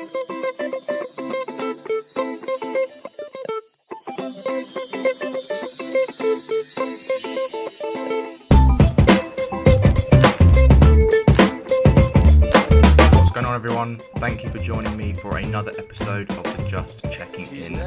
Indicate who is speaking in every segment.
Speaker 1: What's going on, everyone? Thank you for joining me for another episode of the Just Checking In.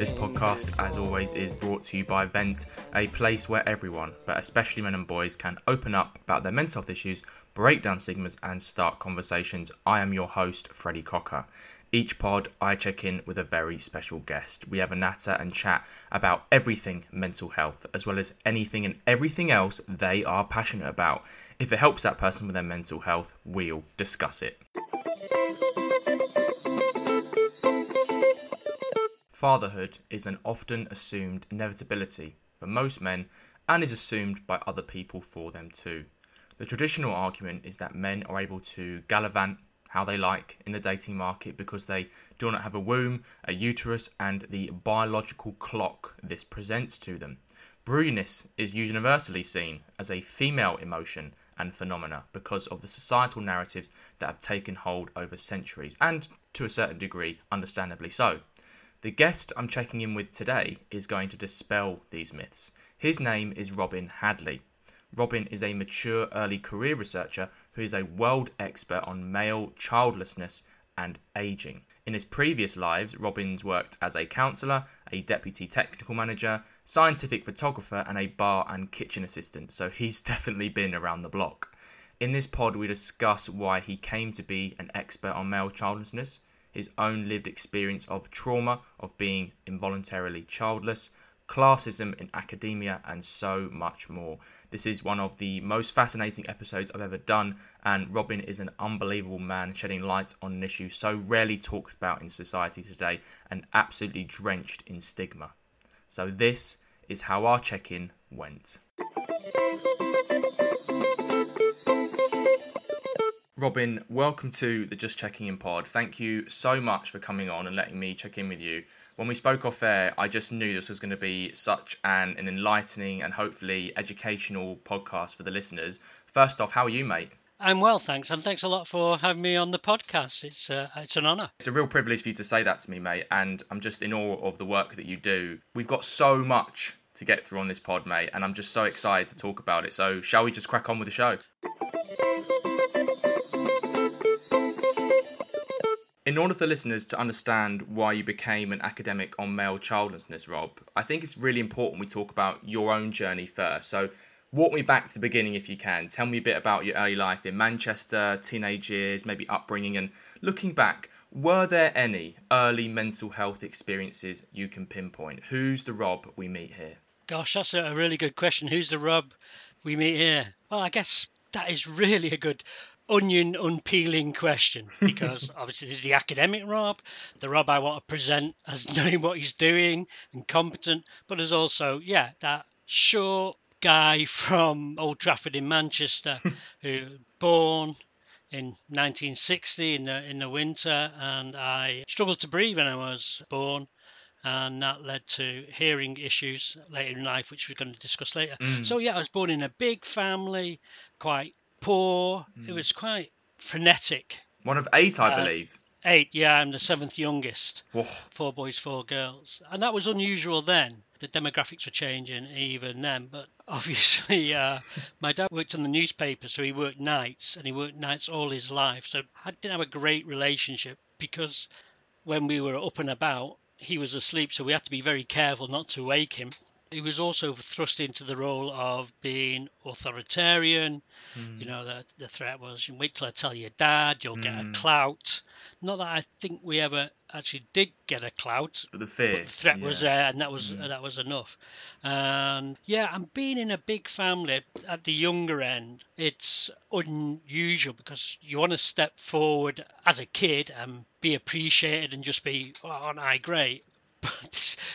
Speaker 1: This podcast, as always, is brought to you by Vent, a place where everyone, but especially men and boys, can open up about their mental health issues, break down stigmas, and start conversations. I am your host, Freddie Cocker. Each pod, I check in with a very special guest. We have a natter and chat about everything mental health, as well as anything and everything else they are passionate about. If it helps that person with their mental health, we'll discuss it. Fatherhood is an often assumed inevitability for most men and is assumed by other people for them too. The traditional argument is that men are able to gallivant how they like in the dating market because they do not have a womb, a uterus, and the biological clock this presents to them. Broodiness is universally seen as a female emotion and phenomena because of the societal narratives that have taken hold over centuries, and to a certain degree, understandably so. The guest I'm checking in with today is going to dispel these myths. His name is Robin Hadley. Robin is a mature early career researcher who is a world expert on male childlessness and aging. In his previous lives, Robin's worked as a counsellor, a deputy technical manager, scientific photographer, and a bar and kitchen assistant, so he's definitely been around the block. In this pod, we discuss why he came to be an expert on male childlessness, his own lived experience of trauma of being involuntarily childless, classism in academia, and so much more. This is one of the most fascinating episodes I've ever done, and Robin is an unbelievable man shedding light on an issue so rarely talked about in society today and absolutely drenched in stigma. So, this is how our check in went. Robin, welcome to the Just Checking In pod. Thank you so much for coming on and letting me check in with you. When we spoke off air, I just knew this was going to be such an, an enlightening and hopefully educational podcast for the listeners. First off, how are you, mate?
Speaker 2: I'm well, thanks, and thanks a lot for having me on the podcast. It's uh, it's an honour.
Speaker 1: It's a real privilege for you to say that to me, mate, and I'm just in awe of the work that you do. We've got so much to get through on this pod, mate, and I'm just so excited to talk about it. So, shall we just crack on with the show? In order for listeners to understand why you became an academic on male childlessness, Rob, I think it's really important we talk about your own journey first. So, walk me back to the beginning if you can. Tell me a bit about your early life in Manchester, teenage years, maybe upbringing, and looking back, were there any early mental health experiences you can pinpoint? Who's the Rob we meet here?
Speaker 2: Gosh, that's a really good question. Who's the Rob we meet here? Well, I guess that is really a good onion unpeeling question because obviously there's the academic Rob, the Rob I want to present as knowing what he's doing and competent, but there's also, yeah, that short guy from Old Trafford in Manchester who born in 1960 in the in the winter and I struggled to breathe when I was born and that led to hearing issues later in life which we're going to discuss later.
Speaker 1: Mm.
Speaker 2: So yeah, I was born in a big family, quite poor. It was quite frenetic.
Speaker 1: One of eight, I
Speaker 2: Uh,
Speaker 1: believe.
Speaker 2: Eight, yeah, I'm the seventh youngest.
Speaker 1: Whoa.
Speaker 2: Four boys, four girls. And that was unusual then. The demographics were changing even then. But obviously, uh, my dad worked on the newspaper, so he worked nights, and he worked nights all his life. So I didn't have a great relationship because when we were up and about, he was asleep, so we had to be very careful not to wake him. He was also thrust into the role of being authoritarian. You know, the, the threat was, you wait till I tell your dad, you'll get a
Speaker 1: Mm.
Speaker 2: clout. Not that I think we ever actually did get a clout,
Speaker 1: But the fear.
Speaker 2: but the threat was there, and that was that was enough. And yeah, and being in a big family at the younger end, it's unusual because you want to step forward as a kid and be appreciated and just be, oh, aren't I great?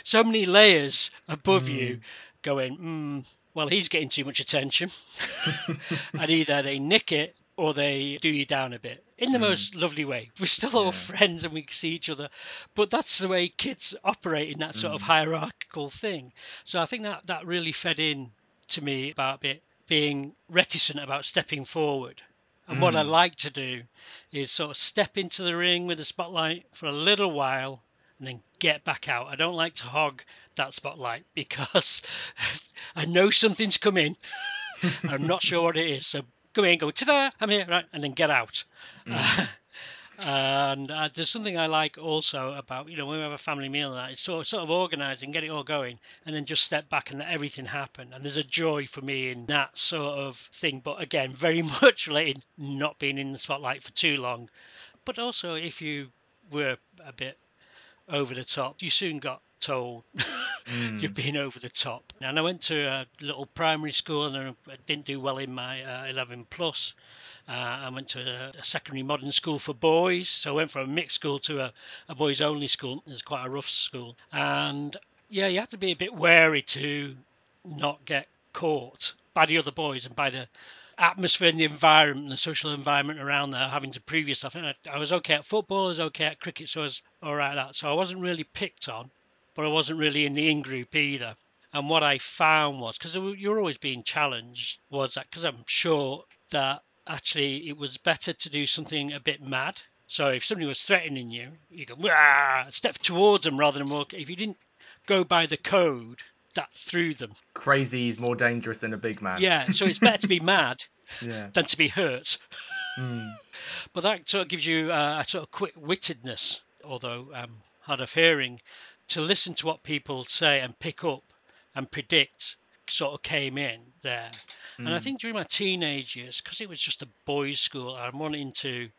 Speaker 2: So many layers above you, mm. going, mm, well, he's getting too much attention, and either they nick it or they do you down a bit. In the hmm. most lovely way. We're still all friends and we see each other, but that's the way kids operate in that sort of hmm. hierarchical thing. So I think that that really fed in to me about a bit being reticent about stepping forward. And what I hmm. like to do is sort of step into the ring with the spotlight for a little while and then get back out. I don't like to hog that spotlight because I know something's coming. I'm not sure what it is. So come in, go ta-da, I'm here, right, and then get out. Uh, and uh, there's something I like also about you know when we have a family meal and that it's sort of, sort of organising, get it all going, and then just step back and let everything happen. And there's a joy for me in that sort of thing. But again, very much related not being in the spotlight for too long. But also, if you were a bit over the top, you soon got told
Speaker 1: Mm.
Speaker 2: you've been over the top. And I went to a little primary school and I didn't do well in my uh, 11 plus. Uh, I went to a, a, secondary modern school for boys, so I went from a mixed school to a, a boys only school. It was quite a rough school, and yeah, you had to be a bit wary to not get caught by the other boys and by the atmosphere and the environment, the social environment around there, having to prove yourself. I, I was okay at football, I was okay at cricket, so I was all right at that. So I wasn't really picked on, but I wasn't really in the in group either. And what I found was, because you're always being challenged, was that because I'm sure that actually it was better to do something a bit mad. So if somebody was threatening you, you go step towards them rather than walk. If you didn't go by the code, that through them.
Speaker 1: Crazy is more dangerous than a big man.
Speaker 2: Yeah, so it's better to be mad
Speaker 1: yeah.
Speaker 2: than to be hurt.
Speaker 1: Mm.
Speaker 2: But that sort of gives you uh, a sort of quick wittedness, although um, hard of hearing, to listen to what people say and pick up and predict sort of came in there. Mm. And I think during my teenage years, because it was just a boys' school, I'm wanting to,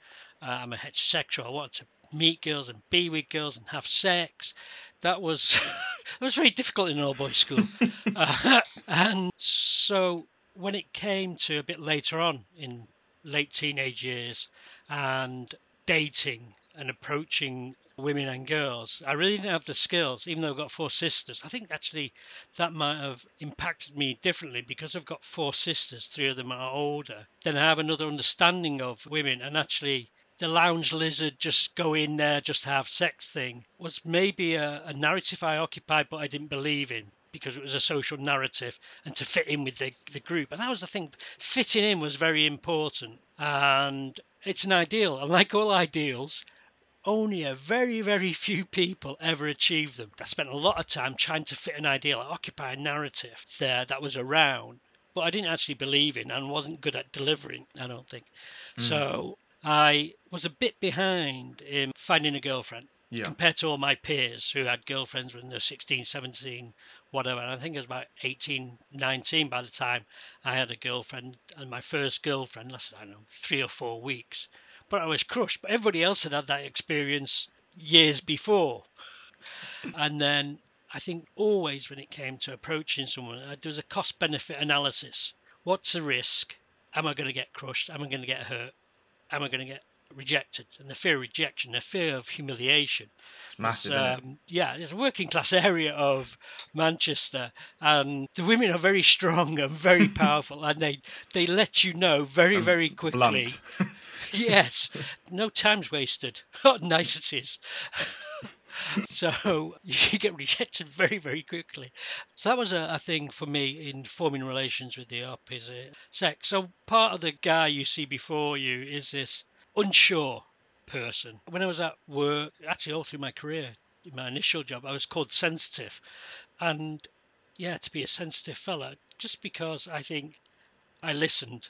Speaker 2: uh, I'm a heterosexual, I wanted to meet girls and be with girls and have sex. That was that was very difficult in an all boys school. uh, and so when it came to a bit later on in late teenage years and dating and approaching women and girls. I really didn't have the skills, even though I've got four sisters. I think actually that might have impacted me differently because I've got four sisters, three of them are older. Then I have another understanding of women, and actually the lounge lizard just go in there just have sex thing was maybe a, a narrative I occupied, but I didn't believe in because it was a social narrative and to fit in with the, the group. And that was the thing, fitting in was very important. And it's an ideal. And like all ideals, only a very, very few people ever achieve them. I spent a lot of time trying to fit an ideal, occupy a narrative there that was around, but I didn't actually believe in and wasn't good at delivering, I don't think. Mm. So I was a bit behind in finding a girlfriend. Yeah. Compared to all my peers who had girlfriends when they were 16, 17, whatever. And I think it was about 18, 19 by the time I had a girlfriend. And my first girlfriend lasted, I don't know, three or four weeks but I was crushed. But everybody else had had that experience years before. and then I think always when it came to approaching someone, uh, there was a cost benefit analysis. What's the risk? Am I going to get crushed? Am I going to get hurt? Am I going to get rejected? And the fear of rejection, the fear of humiliation.
Speaker 1: It's massive.
Speaker 2: Um, yeah, it's a working class area of Manchester, and the women are very strong and very powerful, and they they let you know very very quickly. yes, no time's wasted. Niceties. So you get rejected very, very quickly. So that was a, a, thing for me in forming relations with the opposite sex. So part of the guy you see before you is this unsure person. When I was at work, actually all through my career, in my initial job, I was called sensitive. And yeah, to be a sensitive fella, just because I think I listened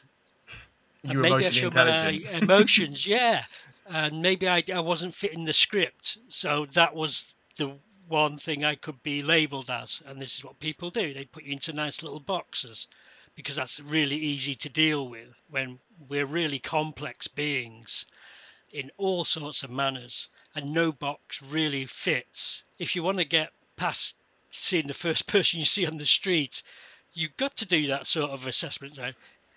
Speaker 1: you were emotionally intelligent.
Speaker 2: My emotions, yeah. And maybe I, I wasn't fitting the script, so that was the one thing I could be labelled as. And this is what people do: they put you into nice little boxes because that's really easy to deal with when we're really complex beings in all sorts of manners, and no box really fits. If you want to get past seeing the first person you see on the street, you've got to do that sort of assessment. Right?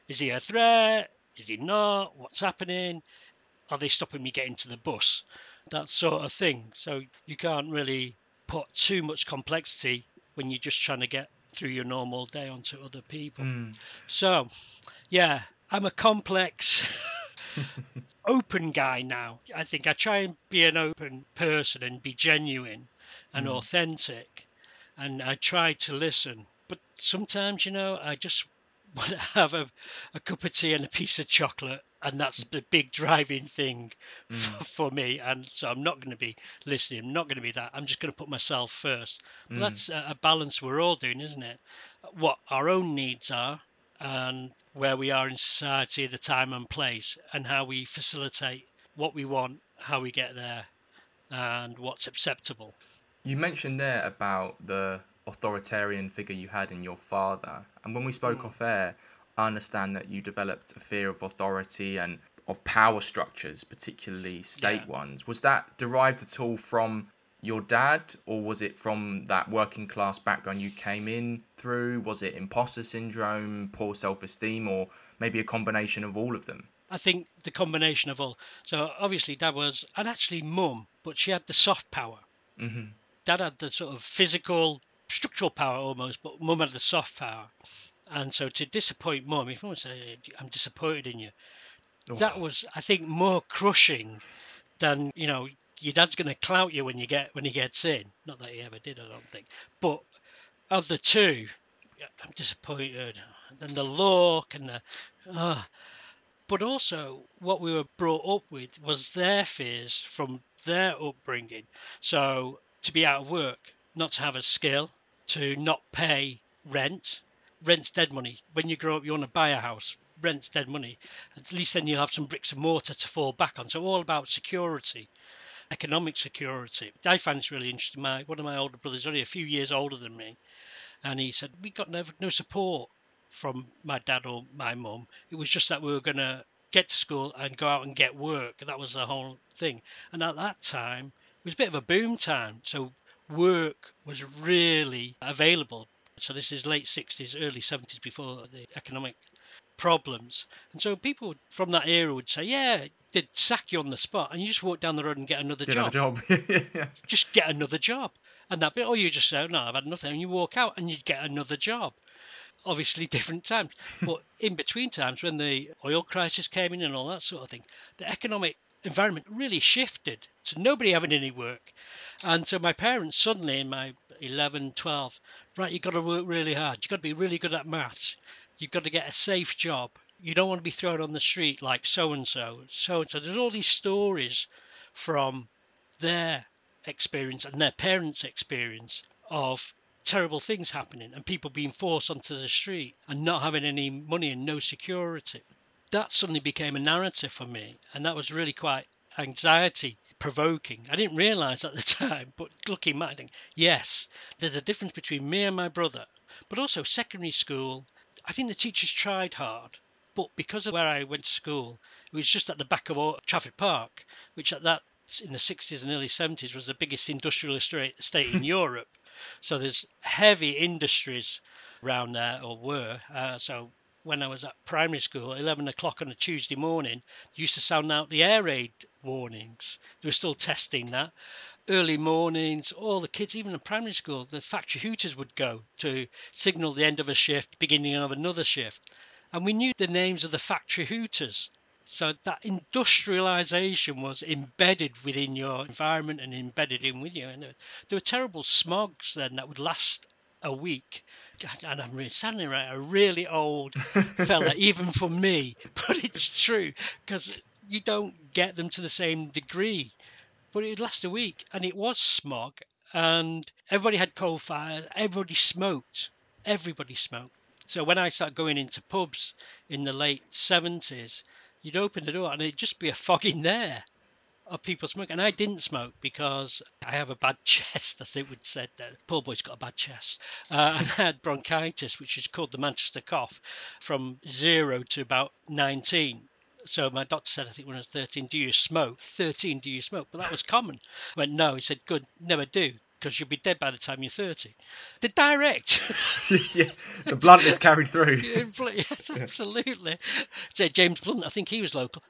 Speaker 2: Is he a threat? Is he not? What's happening? Are they stopping me getting to the bus? That sort of thing. So you can't really put too much complexity when you're just trying to get through your normal day onto other people.
Speaker 1: Mm.
Speaker 2: So, yeah, I'm a complex, open guy now. I think I try and be an open person and be genuine and mm. authentic, and I try to listen. But sometimes, you know, I just want to have a, a cup of tea and a piece of chocolate and that's the big driving thing mm. for, for, me. And so I'm not going to be listening. I'm not going to be that. I'm just going to put myself first. Mm. That's a, a balance we're all doing, isn't it? What our own needs are, and where we are in society, the time and place, and how we facilitate what we want, how we get there, and what's acceptable.
Speaker 1: You mentioned there about the authoritarian figure you had in your father, and when we spoke mm. off air, I understand that you developed a fear of authority and of power structures, particularly state yeah. ones. Was that derived at all from your dad, or was it from that working class background you came in through? Was it imposter syndrome, poor self esteem, or maybe a combination of all of them?
Speaker 2: I think the combination of all. So obviously, dad was, and actually, mum, but she had the soft power. Mm-hmm. Dad had the sort of physical, structural power almost, but mum had the soft power. And so to disappoint mum, if mum said, I'm disappointed in you, that was, I think, more crushing than, you know, your dad's going to clout you when you get when he gets in. Not that he ever did, I don't think. But of the two, I'm disappointed. And the look and the, uh, but also what we were brought up with was their fears from their upbringing. So to be out of work, not to have a skill, to not pay rent, rent's dead money. When you grow up, you want to buy a house. Rent's dead money. At least then you'll have some bricks and mortar to fall back on. So all about security, economic security. I find this really interesting. My one of my older brothers, only a few years older than me, and he said we got no, no support from my dad or my mum. It was just that we were going to get to school and go out and get work. That was the whole thing. And at that time, it was a bit of a boom time. So work was really available so this is late 60s, early 70s before the economic problems. And so people from that era would say, yeah, they'd sack you on the spot and you just walk down the road and get another
Speaker 1: Did
Speaker 2: job.
Speaker 1: job. yeah.
Speaker 2: Just get another job. And that bit, or you just say, no, I've had nothing. And you walk out and you'd get another job. Obviously, different times. but in between times, when the oil crisis came in and all that sort of thing, the economic environment really shifted to nobody having any work. And so my parents suddenly, in my 11, 12, right, you've got to work really hard. You've got to be really good at maths. You've got to get a safe job. You don't want to be thrown on the street like so and so, so and so. There's all these stories from their experience and their parents' experience of terrible things happening and people being forced onto the street and not having any money and no security. That suddenly became a narrative for me, and that was really quite anxiety provoking. I didn't realize at the time, but looking back, I think, yes, there's a difference between me and my brother. But also, secondary school, I think the teachers tried hard. But because of where I went to school, it was just at the back of Trafford Park, which at that in the 60s and early 70s was the biggest industrial estate in Europe. So there's heavy industries around there, or were. Uh, so when I was at primary school, 11 o'clock on a Tuesday morning, used to sound out the air raid warnings. They were still testing that. Early mornings, all the kids, even in primary school, the factory hooters would go to signal the end of a shift, beginning of another shift. And we knew the names of the factory hooters. So that industrialization was embedded within your environment and embedded in with you. And there were terrible smogs then that would last a week and I'm really, sounding right, a really old fella, even for me, but it's true because you don't get them to the same degree. But it lasted a week, and it was smog, and everybody had coal fires, everybody smoked, everybody smoked. So when I started going into pubs in the late 70s, you'd open the door and it'd just be a fog in there of people smoking. And I didn't smoke because I have a bad chest, as they would said That poor boy's got a bad chest. Uh, and I had bronchitis, which is called the Manchester cough, from zero to about 19. So my doctor said, I think when I was 13, do you smoke? 13, do you smoke? But that was common. I went, no. He said, good, never do because you'll be dead by the time you're 30. The direct.
Speaker 1: yeah, the bluntness carried through.
Speaker 2: yes, absolutely. So James Blunt, I think he was local.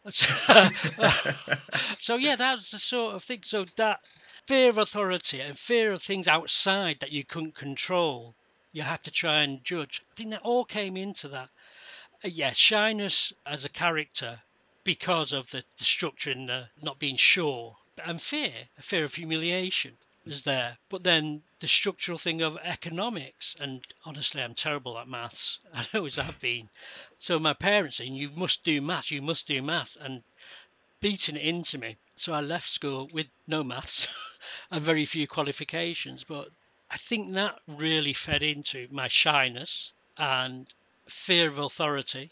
Speaker 2: so yeah, that's the sort of thing. So that fear of authority and fear of things outside that you couldn't control, you had to try and judge. I think that all came into that. Uh, yeah, shyness as a character because of the, the structure and the not being sure, and fear, a fear of humiliation was there. But then the structural thing of economics, and honestly, I'm terrible at maths. I always have been. So my parents saying, "You must do maths. You must do maths," and beating it into me. So I left school with no maths and very few qualifications. But I think that really fed into my shyness and fear of authority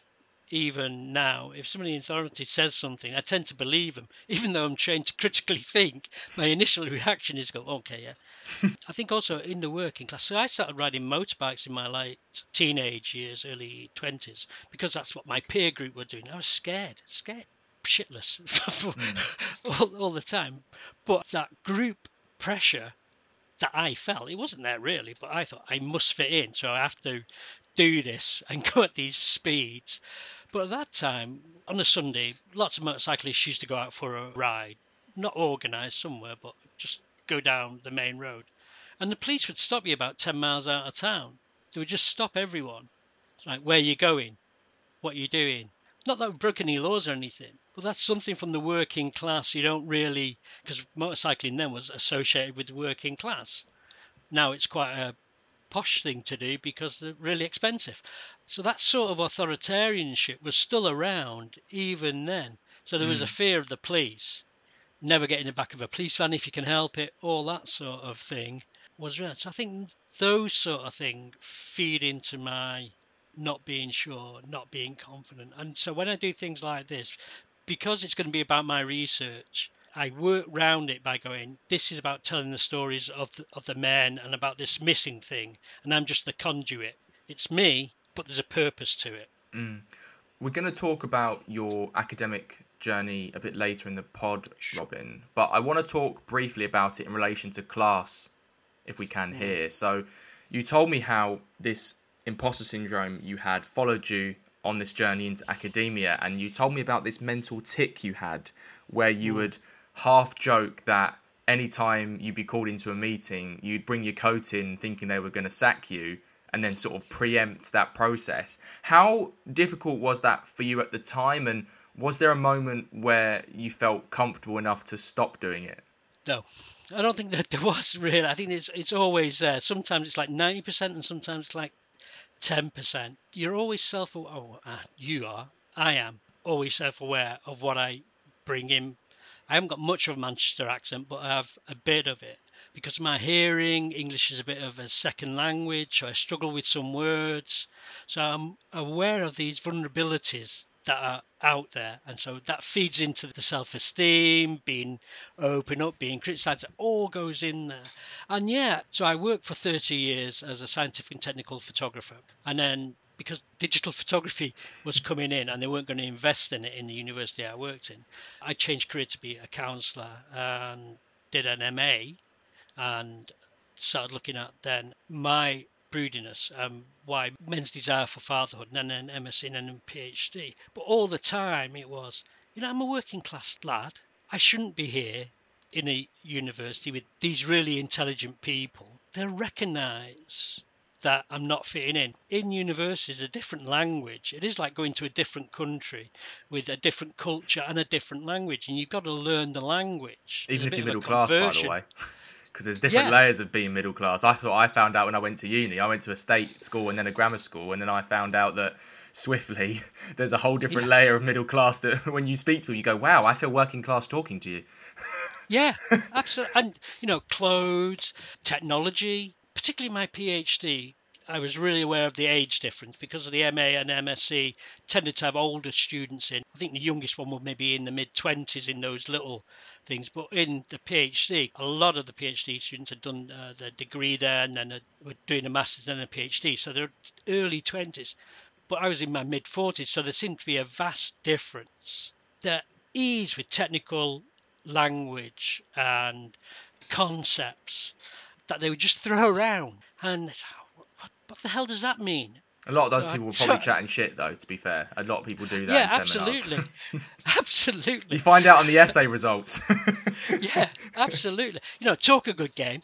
Speaker 2: even now, if somebody in authority says something, I tend to believe them, even though I'm trained to critically think. My initial reaction is go, okay, yeah. I think also in the working class. So I started riding motorbikes in my late teenage years, early twenties, because that's what my peer group were doing. I was scared, scared, shitless mm. all, all the time. But that group pressure that I felt, it wasn't there really, but I thought I must fit in, so I have to do this and go at these speeds. But at that time, on a Sunday, lots of motorcyclists used to go out for a ride, not organised somewhere, but just go down the main road. And the police would stop you about 10 miles out of town. They would just stop everyone. Like, where are you going? What are you doing? Not that we broke any laws or anything, but that's something from the working class you don't really, because motorcycling then was associated with the working class. Now it's quite a posh thing to do because they're really expensive. So that sort of authoritarianship was still around even then. So there was mm. a fear of the police, never get in the back of a police van if you can help it, all that sort of thing was around. So I think those sort of things feed into my not being sure, not being confident. And so when I do things like this, because it's going to be about my research, I work round it by going, this is about telling the stories of the, of the men and about this missing thing, and I'm just the conduit. It's me, but there's a purpose to it.
Speaker 1: Mm. We're going to talk about your academic journey a bit later in the pod, Robin, but I want to talk briefly about it in relation to class, if we can mm. here. So, you told me how this imposter syndrome you had followed you on this journey into academia, and you told me about this mental tick you had where you mm. would half joke that anytime you'd be called into a meeting, you'd bring your coat in thinking they were going to sack you and then sort of preempt that process. How difficult was that for you at the time? And was there a moment where you felt comfortable enough to stop doing it?
Speaker 2: No. I don't think that there was really. I think it's it's always there. Sometimes it's like ninety percent, and sometimes it's like ten percent. You're always self. Aware. Oh, uh, you are. I am always self-aware of what I bring in I haven't got much of a Manchester accent, but I have a bit of it. Because of my hearing, English is a bit of a second language, so I struggle with some words. So I'm aware of these vulnerabilities that are out there. And so that feeds into the self esteem, being open up, being criticized, it all goes in there. And yeah, so I worked for 30 years as a scientific and technical photographer. And then because digital photography was coming in and they weren't going to invest in it in the university I worked in, I changed career to be a counsellor and did an MA and started looking at then my broodiness, um, why men's desire for fatherhood, and then an MSc and then a PhD. But all the time it was, you know, I'm a working class lad. I shouldn't be here in a university with these really intelligent people. They'll recognise that I'm not fitting in. In university is a different language. It is like going to a different country with a different culture and a different language, and you've got to learn the language.
Speaker 1: Even if you're middle class, by the way. Because there's different yeah. layers of being middle class. I thought I found out when I went to uni. I went to a state school and then a grammar school, and then I found out that swiftly there's a whole different yeah. layer of middle class that when you speak to them, you go, "Wow, I feel working class talking to you."
Speaker 2: yeah, absolutely. And you know, clothes, technology, particularly my PhD, I was really aware of the age difference because of the MA and MSc tended to have older students in. I think the youngest one would maybe in the mid 20s in those little things. But in the PhD, a lot of the PhD students had done uh, their degree there and then were doing a master's and a PhD. So they're early 20s. But I was in my mid 40s, so there seemed to be a vast difference. The ease with technical language and concepts that they would just throw around. And what, what the hell does that mean?
Speaker 1: A lot of those people were probably chatting shit, though. To be fair, a lot of people do that. Yeah,
Speaker 2: absolutely, absolutely.
Speaker 1: You find out on the essay results.
Speaker 2: yeah, absolutely. You know, talk a good game.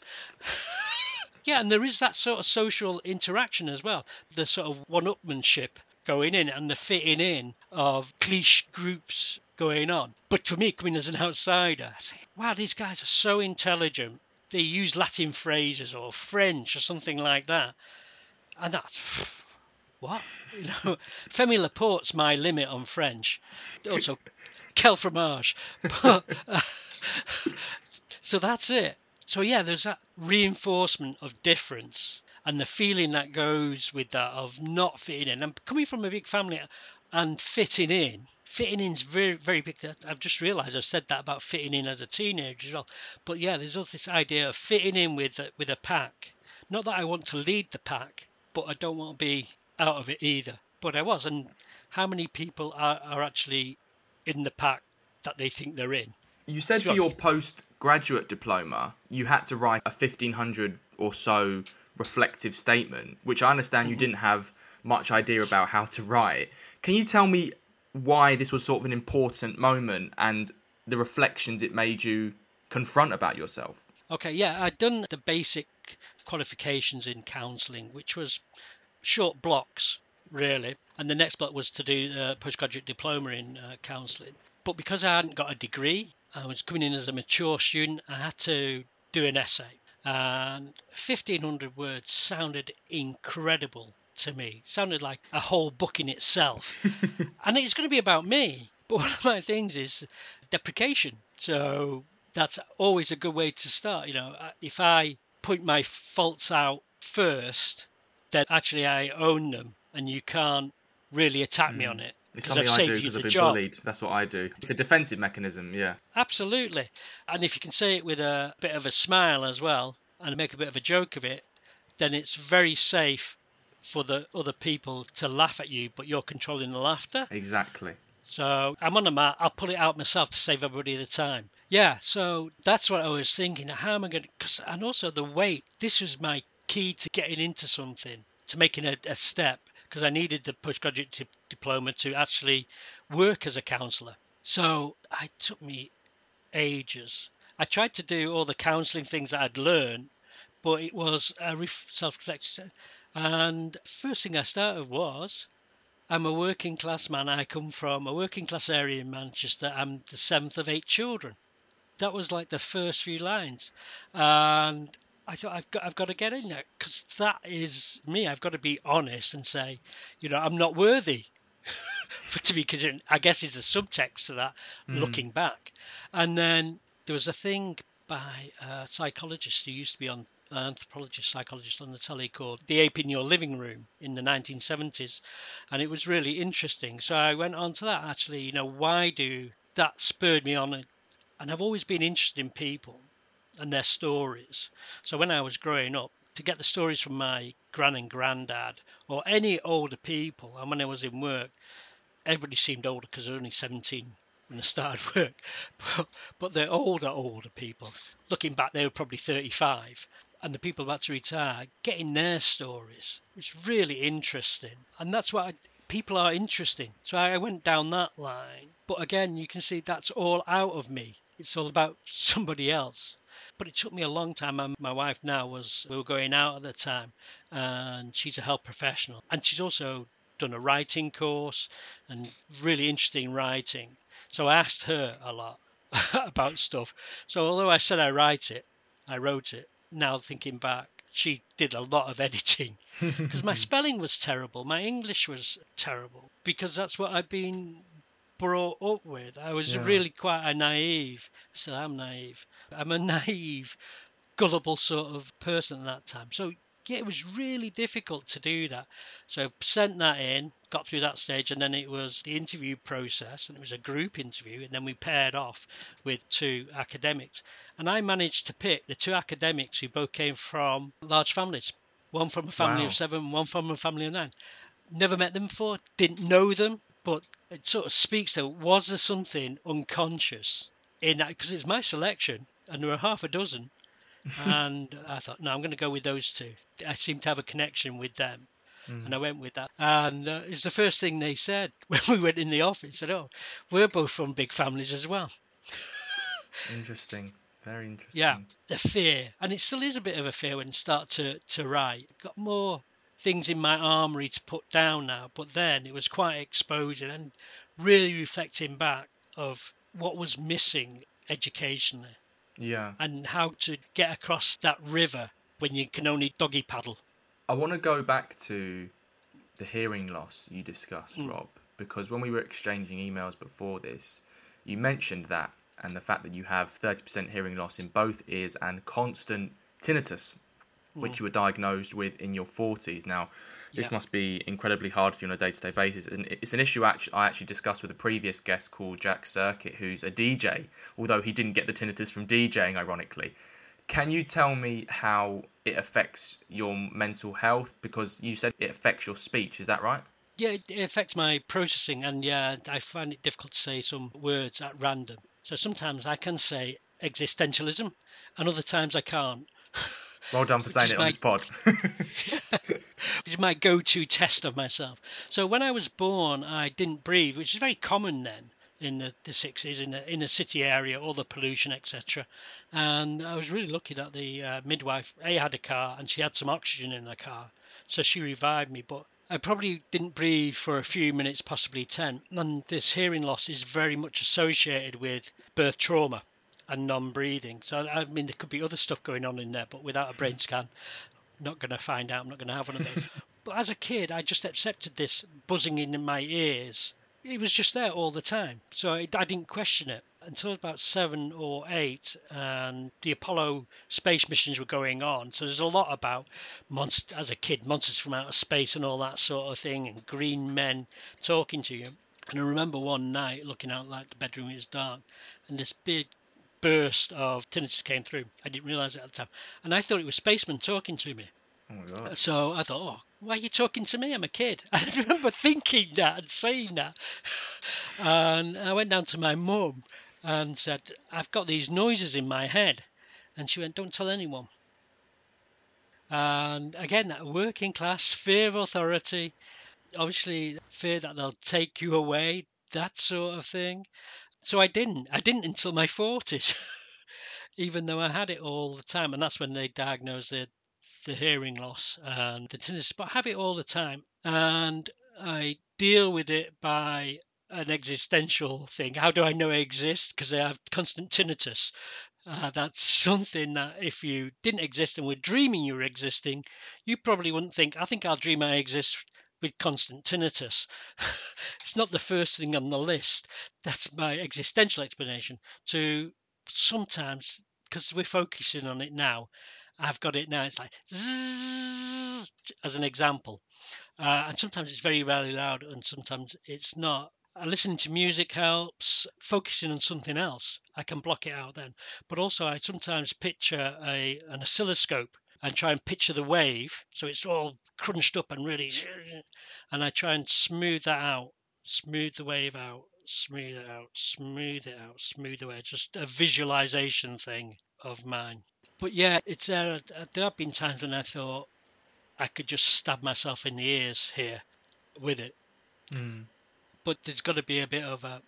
Speaker 2: yeah, and there is that sort of social interaction as well. The sort of one-upmanship going in and the fitting in of cliche groups going on. But for me, coming as an outsider, I say, wow, these guys are so intelligent they use Latin phrases or French or something like that, and that's what you know. Femi Laporte's my limit on French. Also, quel fromage. But, uh, so that's it. So yeah, there's that reinforcement of difference and the feeling that goes with that of not fitting in. And coming from a big family and fitting in, fitting in's very very big. I've just realised I've said that about fitting in as a teenager as well. But yeah, there's also this idea of fitting in with with a pack. Not that I want to lead the pack, but I don't want to be out of it either. But I was, and how many people are, are actually in the pack that they think they're in?
Speaker 1: You said for your postgraduate diploma, you had to write a 1500 or so reflective statement, which I understand you mm-hmm. didn't have much idea about how to write. Can you tell me why this was sort of an important moment and the reflections it made you confront about yourself?
Speaker 2: Okay, yeah, I'd done the basic qualifications in counselling, which was short blocks, really. And the next block was to do a postgraduate diploma in uh, counselling. But because I hadn't got a degree, I was coming in as a mature student, I had to do an essay and 1500 words sounded incredible to me. It sounded like a whole book in itself. and it's going to be about me. But one of my things is deprecation. So that's always a good way to start. You know, if I point my faults out first, then actually I own them and you can't really attack mm. me on it.
Speaker 1: It's something i do because I've been job. bullied. That's what I do. It's a defensive mechanism, yeah.
Speaker 2: Absolutely. And if you can say it with a bit of a smile as well and make a bit of a joke of it, then it's very safe for the other people to laugh at you, but you're controlling the laughter.
Speaker 1: Exactly.
Speaker 2: So I'm on the mat. I'll pull it out myself to save everybody the time. Yeah, so that's what I was thinking. How am I going to. and also the weight. This was my key to getting into something, to making a, a step because I needed the postgraduate t- diploma to actually work as a counsellor. So it took me ages. I tried to do all the counselling things that I'd learned, but it was a ref- self-reflection. And first thing I started was, I'm a working class man. I come from a working class area in Manchester. I'm the seventh of eight children. That was like the first few lines, and I thought I've got I've got to get in there because that is me. I've got to be honest and say, you know, I'm not worthy for to be considered. I guess is a subtext to that. Mm. Looking back, and then there was a thing by a psychologist who used to be on an anthropologist, psychologist on the telly called The Ape in Your Living Room in the 1970s. And it was really interesting. So I went on to that actually, you know, why do that spurred me on? And I've always been interested in people and their stories. So when I was growing up, to get the stories from my gran and granddad or any older people, and when I was in work, everybody seemed older because they're only 17 when they started work, but, but they're older, older people. Looking back, they were probably 35. And the people about to retire, getting their stories, it's really interesting. And that's I, people are interesting. So I went down that line. But again, you can see that's all out of me. It's all about somebody else. But it took me a long time. My, my wife now was, we were going out at the time, and she's a health professional. And she's also done a writing course and really interesting writing. So I asked her a lot about stuff. So although I said I write it, I wrote it. Now thinking back, she did a lot of editing because my spelling was terrible. My English was terrible because that's what I've been brought up with. I was yeah. really quite a naive. So I'm naive. I'm a naive, gullible sort of person at that time. So yeah, it was really difficult to do that. So sent that in, got through that stage, and then it was the interview process, and it was a group interview, and then we paired off with two academics. And I managed to pick the two academics who both came from large families. One from a family wow. of seven, one from a family of nine. Never met them before, didn't know them, but it sort of speaks to was there something unconscious in that? Because it's my selection and there were half a dozen. And I thought no I'm going to go with those two. I seem to have a connection with them mm. and I went with that. And uh, it's the first thing they said when we went in the office. Said oh we're both from big families as well.
Speaker 1: Interesting. Very interesting.
Speaker 2: yeah the fear. And it still is a bit of a fear when you start to to write. Got more things in my armory to put down now. But then it was quite exposing and really reflecting back of what was missing educationally.
Speaker 1: Yeah.
Speaker 2: and how to get across that river when you can only doggy paddle.
Speaker 1: I want to go back to the hearing loss you discussed,
Speaker 2: Mm.
Speaker 1: Rob, because when we were exchanging emails before this, you mentioned that and the fact that you have 30% hearing loss in both ears and constant tinnitus, which hmm. you were diagnosed with in your 40s. Now, this
Speaker 2: Yeah.
Speaker 1: must be incredibly hard for you on a day to day basis. And it's an issue I actually discussed with a previous guest called Jack Circuit, who's a DJ, although he didn't get the tinnitus from DJing, ironically. Can you tell me how it affects your mental health? Because you said it affects your speech, is that right?
Speaker 2: Yeah, it affects my processing, and yeah, I find it difficult to say some words at random. So sometimes I can say existentialism, and other times I can't.
Speaker 1: Well done for saying it on
Speaker 2: my-
Speaker 1: this pod.
Speaker 2: which is my go-to test of myself. So when I was born, I didn't breathe, which is very common then in the, the 60s in the in a city area, all the pollution, etc. And I was really lucky that the uh, midwife A had a car and she had some oxygen in the car, so she revived me. But I probably didn't breathe for a few minutes, possibly ten. And this hearing loss is very much associated with birth trauma and non-breathing. So I mean, there could be other stuff going on in there, but without a brain scan, not going to find out. I'm not going to have one of those. but as a kid, I just accepted this buzzing in my ears. It was just there all the time, so I, I didn't question it until about seven or eight, and the Apollo space missions were going on. So there's a lot about monsters as a kid, monsters from outer space and all that sort of thing, and green men talking to you. And I remember one night looking out like the bedroom it was dark, and this big burst of tinnitus came through. I didn't realise it at the time, and I thought it was spacemen talking to me.
Speaker 1: oh my god.
Speaker 2: So I thought, oh, why are you talking to me? I'm a kid. I remember thinking that and saying that. And I went down to my mum and said, I've got these noises in my head. And she went, don't tell anyone. And again, that working class fear of authority, obviously fear that they'll take you away, that sort of thing. So I didn't. I didn't until my 40s, even though I had it all the time. And that's when they diagnosed the, the hearing loss and the tinnitus. But I have it all the time. And I deal with it by an existential thing. How do I know I exist? Because I have constant tinnitus. Uh, that's something that if you didn't exist and were dreaming you were existing, you probably wouldn't think, I think I'll dream I exist with constant tinnitus. it's not the first thing on the list. That's my existential explanation. To sometimes, because we're focusing on it now, I've got it now. It's like as an example, uh, and sometimes it's very rarely loud, and sometimes it's not. Uh, listening to music helps. Focusing on something else, I can block it out then. But also, I sometimes picture a an oscilloscope and try and picture the wave, so it's all crunched up and really, and I try and smooth that out, smooth the wave out, smooth it out, smooth it out, smooth the out. Just a visualization thing of mine. But yeah, it's uh, there have been times when I thought I could just stab myself in the ears here with it.
Speaker 1: Mm.
Speaker 2: But there's got to be a bit of a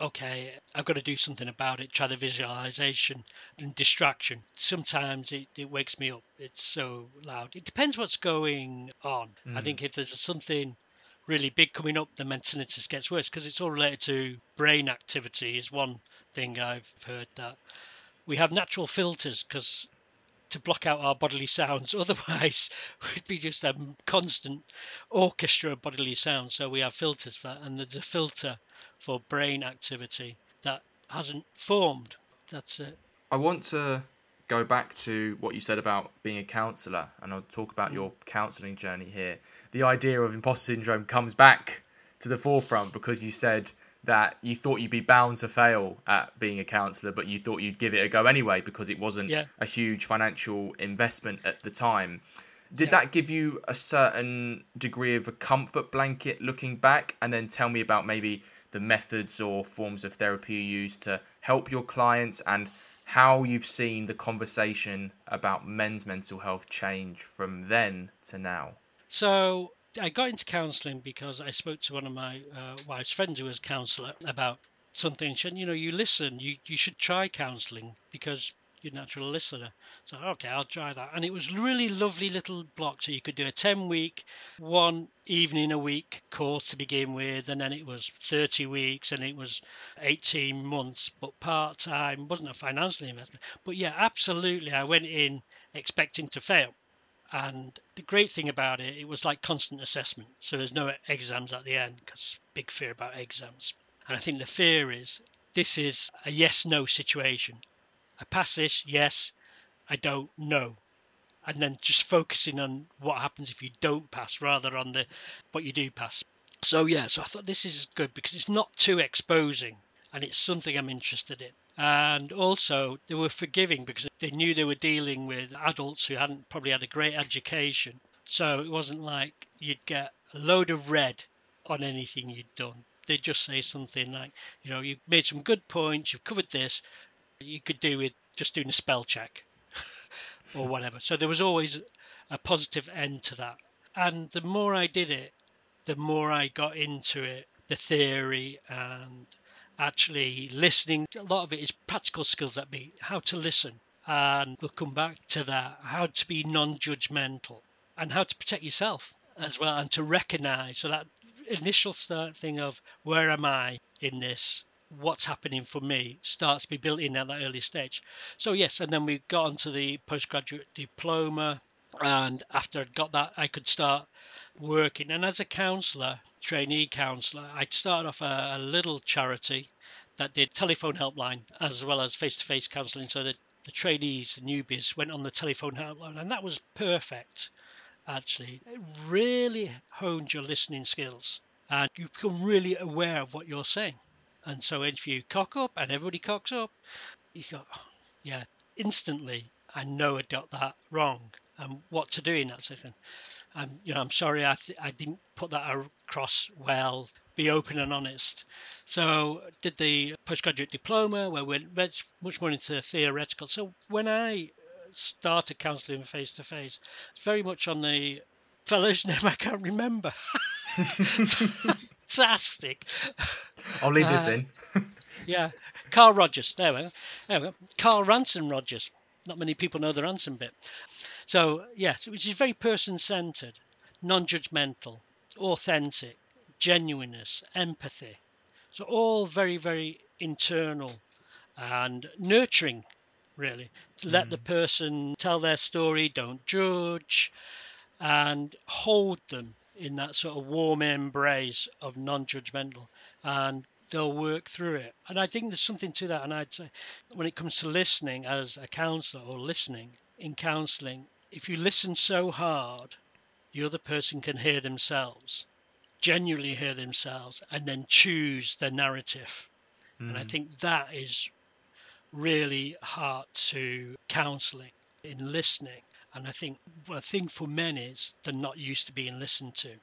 Speaker 2: okay, I've got to do something about it. Try the visualization and distraction. Sometimes it, it wakes me up. It's so loud. It depends what's going on. I
Speaker 1: Mm.
Speaker 2: think if there's something really big coming up, the tinnitus gets worse because it's all related to brain activity. Is one thing I've heard that we have natural filters because to block out our bodily sounds. Otherwise, we'd be just a constant orchestra of bodily sounds. So we have filters for that, and there's a filter for brain activity that hasn't formed. That's it.
Speaker 1: I want to go back to what you said about being a counsellor, and I'll talk about your mm. counselling journey here. The idea of imposter syndrome comes back to the forefront because you said that you thought you'd be bound to fail at being a counsellor, but you thought you'd give it a go anyway because it wasn't
Speaker 2: Yeah.
Speaker 1: a huge financial investment at the time. Did
Speaker 2: Yeah.
Speaker 1: that give you a certain degree of a comfort blanket looking back? And then tell me about maybe the methods or forms of therapy you use to help your clients and how you've seen the conversation about men's mental health change from then to now.
Speaker 2: So I got into counselling because I spoke to one of my uh, wife's friends who was a counsellor about something. She said, you know, you listen, you, you should try counselling because your natural listener. So okay, I'll try that. And it was really lovely little block. So you could do a 10 week, one evening a week course to begin with, and then it was 30 weeks, and it was 18 months, but part time. wasn't a financial investment. But yeah, absolutely, I went in expecting to fail. And the great thing about it, it was like constant assessment. So there's no exams at the end because big fear about exams. And I think the fear is this is a yes no situation. I pass this, yes. I don't know. And then just focusing on what happens if you don't pass rather on the what you do pass. So yeah, so I thought this is good because it's not too exposing and it's something I'm interested in. And also, they were forgiving because they knew they were dealing with adults who hadn't probably had a great education. So it wasn't like you'd get a load of red on anything you'd done. They'd just say something like, you know, you've made some good points, you've covered this, you could do with just doing a spell check or whatever. So there was always a positive end to that. And the more I did it, the more I got into it, the theory and actually listening. A lot of it is practical skills that be how to listen. And we'll come back to that how to be non judgmental and how to protect yourself as well and to recognize. So that initial start thing of where am I in this? What's happening for me starts to be built in at that early stage. So, yes, and then we got onto the postgraduate diploma. And after I'd got that, I could start working. And as a counsellor, trainee counsellor, I'd started off a, a, little charity that did telephone helpline as well as face to face counselling. So that the trainees, the newbies, went on the telephone helpline, and that was perfect. Actually, it really honed your listening skills, and you become really aware of what you're saying. And so if you cock up and everybody cocks up, you go, yeah, instantly I know I got that wrong and what to do in that situation. And you know, I'm sorry I th- I didn't put that across well. Be open and honest. So did the postgraduate diploma where we went much more into theoretical. So when I uh, started counselling face to face, it's very much on the fellow's name I can't remember. Fantastic.
Speaker 1: I'll leave this uh, in.
Speaker 2: yeah, Carl Rogers. There we go. There we go. Carl Ransom Rogers. Not many people know the Ransom bit. So, yes, which is very person centered, non judgmental, authentic, genuineness, empathy. So, all very, very internal and nurturing, really. To let mm. the person tell their story, don't judge, and hold them in that sort of warm embrace of non judgmental. And they'll work through it. And I think there's something to that. And I'd say when it comes to listening as a counselor or listening in counseling, if you listen so hard, the other person can hear themselves, genuinely hear themselves, and then choose the narrative. Mm. And I mm. think that is really hard to counseling in listening. And I think the thing for men is they're not used to being listened to.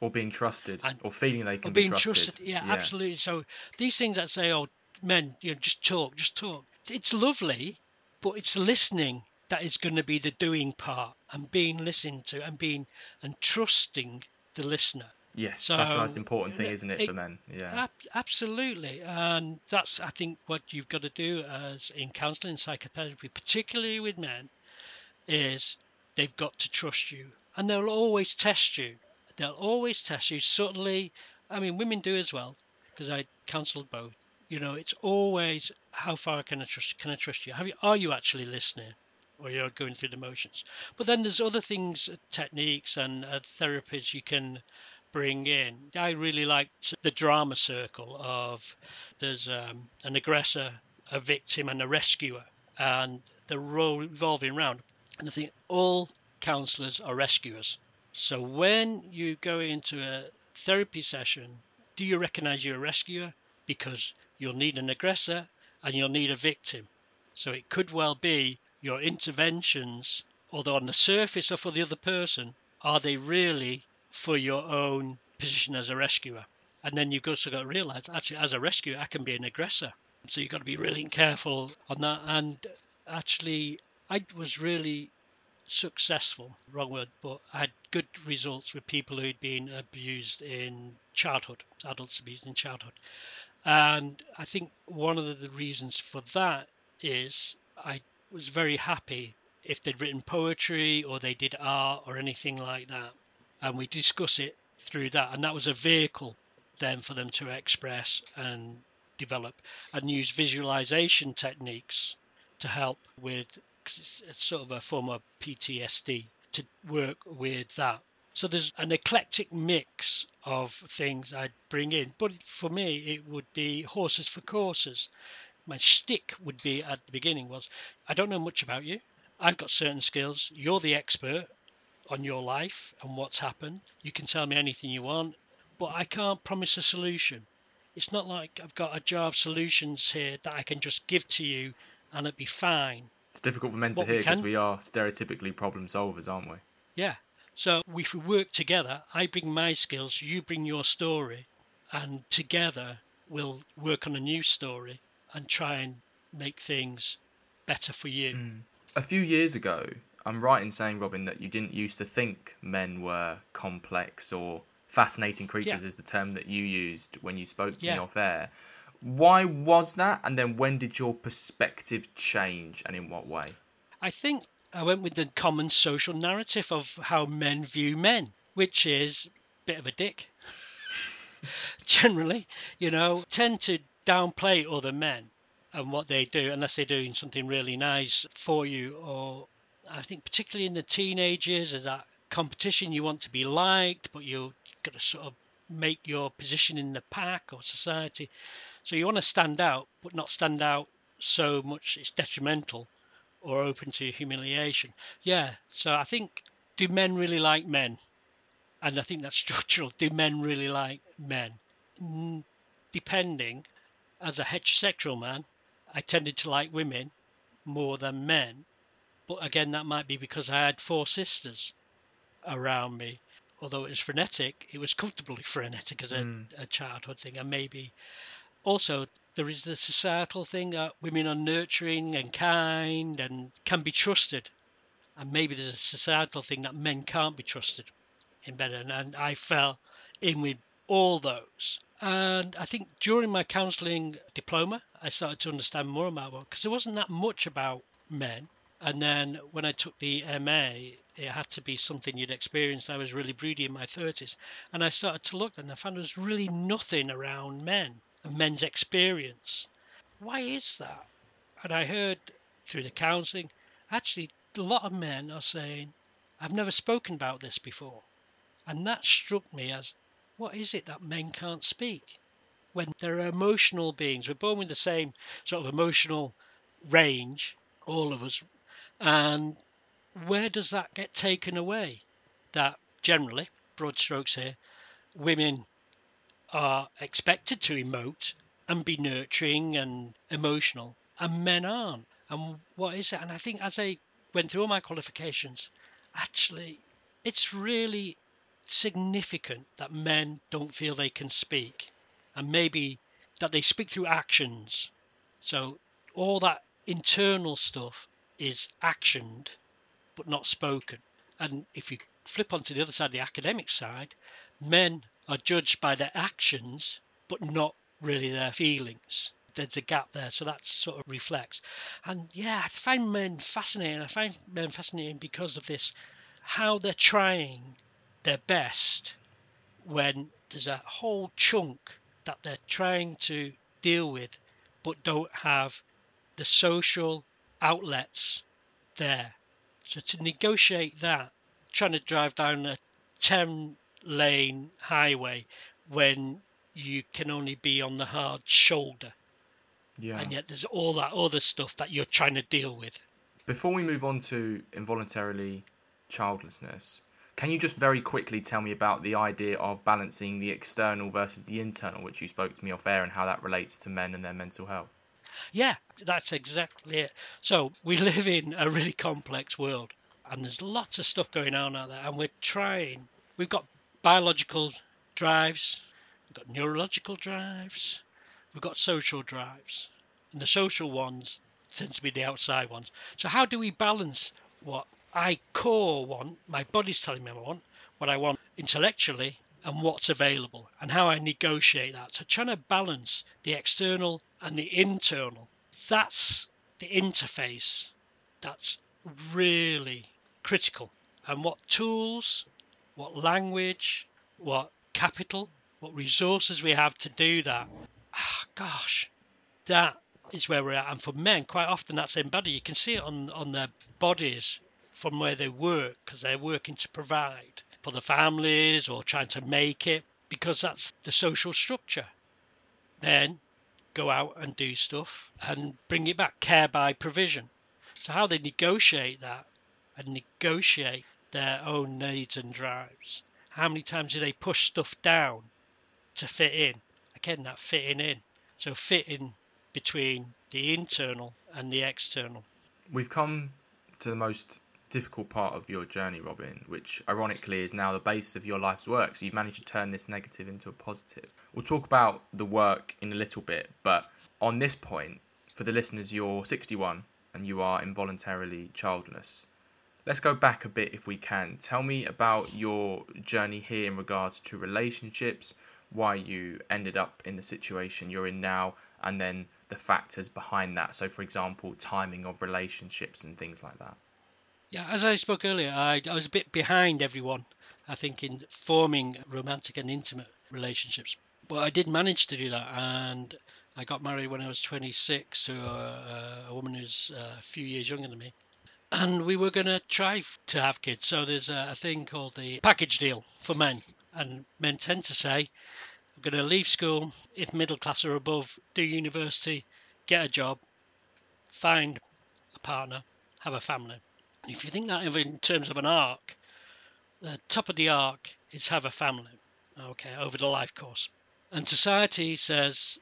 Speaker 1: Or being trusted, and, or feeling they can
Speaker 2: be
Speaker 1: trusted.
Speaker 2: trusted. Yeah, yeah, absolutely. So these things that say, "Oh, men, you know, just talk, just talk." It's lovely, but it's listening that is going to be the doing part and being listened to and being and trusting the listener.
Speaker 1: Yes, so, that's the most important thing, isn't it, it for men? Yeah,
Speaker 2: ab- absolutely, and that's I think what you've got to do as in counselling psychotherapy, particularly with men, is they've got to trust you, and they'll always test you. They'll always test you subtly. I mean, women do as well, because I counselled both. You know, it's always how far can I trust? Can I trust you? You? Are you actually listening? or you're going through the motions. But then there's other things, uh, techniques and uh, therapies you can bring in. I really liked the drama circle of there's um, an aggressor, a victim, and a rescuer, and the role revolving around. And I think all counselors are rescuers. So when you go into a therapy session, do you recognize you're a rescuer? Because you'll need an aggressor and you'll need a victim. So it could well be your interventions, although on the surface are for the other person, are they really for your own position as a rescuer? And then you've also got to realize, actually, as a rescuer, I can be an aggressor. So you've got to be really careful on that. And actually, I was really successful, wrong word, but I had good results with people who'd been abused in childhood, adults abused in childhood. And I think one of the reasons for that is I was very happy if they'd written poetry or they did art or anything like that. And we discuss it through that. And that was a vehicle then for them to express and develop and use visualization techniques to help with it's sort of a form of PTSD to work with that. So there's an eclectic mix of things I'd bring in. But for me, it would be horses for courses. My stick would be at the beginning was I don't know much about you. I've got certain skills. You're the expert on your life and what's happened. You can tell me anything you want, but I can't promise a solution. It's not like I've got a jar of solutions here that I can just give to you and it'd be fine.
Speaker 1: It's difficult for men to hear because we, we are stereotypically problem solvers, aren't we?
Speaker 2: Yeah. So if we work together, I bring my skills, you bring your story, and together we'll work on a new story and try and make things better for you. Mm
Speaker 1: a few years ago, I'm right in saying, Robin, that you didn't used to think men were complex or fascinating creatures, yeah. is the term that you used when you spoke to yeah. me off air. Why was that? And then when did your perspective change and in what way?
Speaker 2: I think I went with the common social narrative of how men view men, which is a bit of a dick. Generally, you know, tend to downplay other men and what they do unless they're doing something really nice for you or I think particularly in the teenagers as that competition you want to be liked but you've got to sort of make your position in the pack or society so you want to stand out but not stand out so much it's detrimental or open to humiliation yeah so I think do men really like men and I think that's structural do men really like men depending as a heterosexual man I tended to like women more than men. But again, that might be because I had four sisters around me. Although it was frenetic, it was comfortably frenetic as a, mm. a childhood thing. And maybe also there is the societal thing that women are nurturing and kind and can be trusted. And maybe there's a societal thing that men can't be trusted in bed. And, I fell in with all those. And I think during my counselling diploma, I started to understand more about it because there wasn't that much about men. And then when I took the MA, it had to be something you'd experienced. I was really broody in my 30s. And I started to look and I found there was really nothing around men men's experience. Why is that? And I heard through the counselling, actually, a lot of men are saying, I've never spoken about this before. And that struck me as what is it that men can't speak? When they're emotional beings, we're born with the same sort of emotional range, all of us. And where does that get taken away? That generally, broad strokes here, women are expected to emote and be nurturing and emotional, and men aren't. And what is it? And I think as I went through all my qualifications, actually, it's really significant that men don't feel they can speak, and maybe that they speak through actions. So all that internal stuff is actioned but not spoken. And if you flip onto the other side, the academic side, men are judged by their actions but not really their feelings. There's a gap there, so that sort of reflects. And yeah, I find men fascinating. I find men fascinating because of this how they're trying their best when there's a whole chunk that they're trying to deal with but don't have the social outlets there. So to negotiate that, trying to drive down a 10 lane highway when you can only be on the hard shoulder. Yeah. And yet there's all that other stuff that you're trying to deal with.
Speaker 1: Before we move on to involuntarily childlessness, can you just very quickly tell me about the idea of balancing the external versus the internal, which you spoke to me off air, and how that relates to men and their mental health?
Speaker 2: Yeah, that's exactly it. So we live in a really complex world, and there's lots of stuff going on out there, and we're trying. We've got biological drives, we've got neurological drives, we've got social drives, and the social ones tend to be the outside ones. So how do we balance what I core want, my body's telling me I want, what I want intellectually, and what's available, and how I negotiate that. So trying to balance the external and the internal. That's the interface that's really critical. And what tools, what language, what capital, what resources we have to do that. Ah, gosh, that is where we're at. And for men, quite often that's embodied. You can see it on, on their bodies from where they work because they're working to provide for the families or trying to make it because that's the social structure. Then go out and do stuff and bring it back, care by provision. So, how they negotiate that and negotiate their own needs and drives. How many times do they push stuff down to fit in? Again, that fitting in. So, fitting between the internal and the external.
Speaker 1: We've come to the most difficult part of your journey, Robin, which ironically is now the basis of your life's work. So you've managed to turn this negative into a positive. We'll talk about the work in a little bit, but on this point, for the listeners, you're 61 and you are involuntarily childless. Let's go back a bit if we can. Tell me about your journey here in regards to relationships, why you ended up in the situation you're in now, and then the factors behind that. So, for example, timing of relationships and things like that.
Speaker 2: Yeah, as I spoke earlier, I, I was a bit behind everyone, I think, in forming romantic and intimate relationships. But I did manage to do that, and I got married when I was 26 to a, uh, a woman who's uh, a few years younger than me. And we were going to try to have kids. So there's a, a thing called the package deal for men. And men tend to say, I'm going to leave school, if middle class or above, do university, get a job, find a partner, have a family. If you think that in terms of an arc, the top of the arc is have a family, okay, over the life course. And society says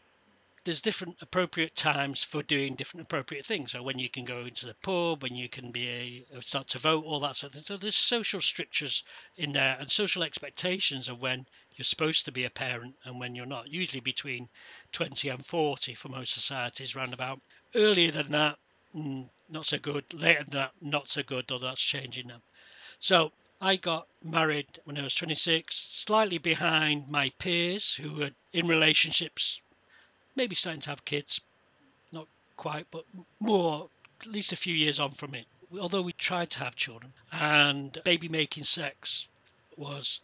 Speaker 2: there's different appropriate times for doing different appropriate things. So when you can go into the pub, when you can be a, start to vote, all that sort of thing. So there's social strictures in there and social expectations of when you're supposed to be a parent and when you're not. Usually between 20 and 40 for most societies, roundabout. Earlier than that, mm, not so good. Later than that, not so good, Although that's changing now. So I got married when I was 26, slightly behind my peers who were in relationships, maybe starting to have kids. Not quite, but more, at least a few years on from it. Although we tried to have children, and baby making sex was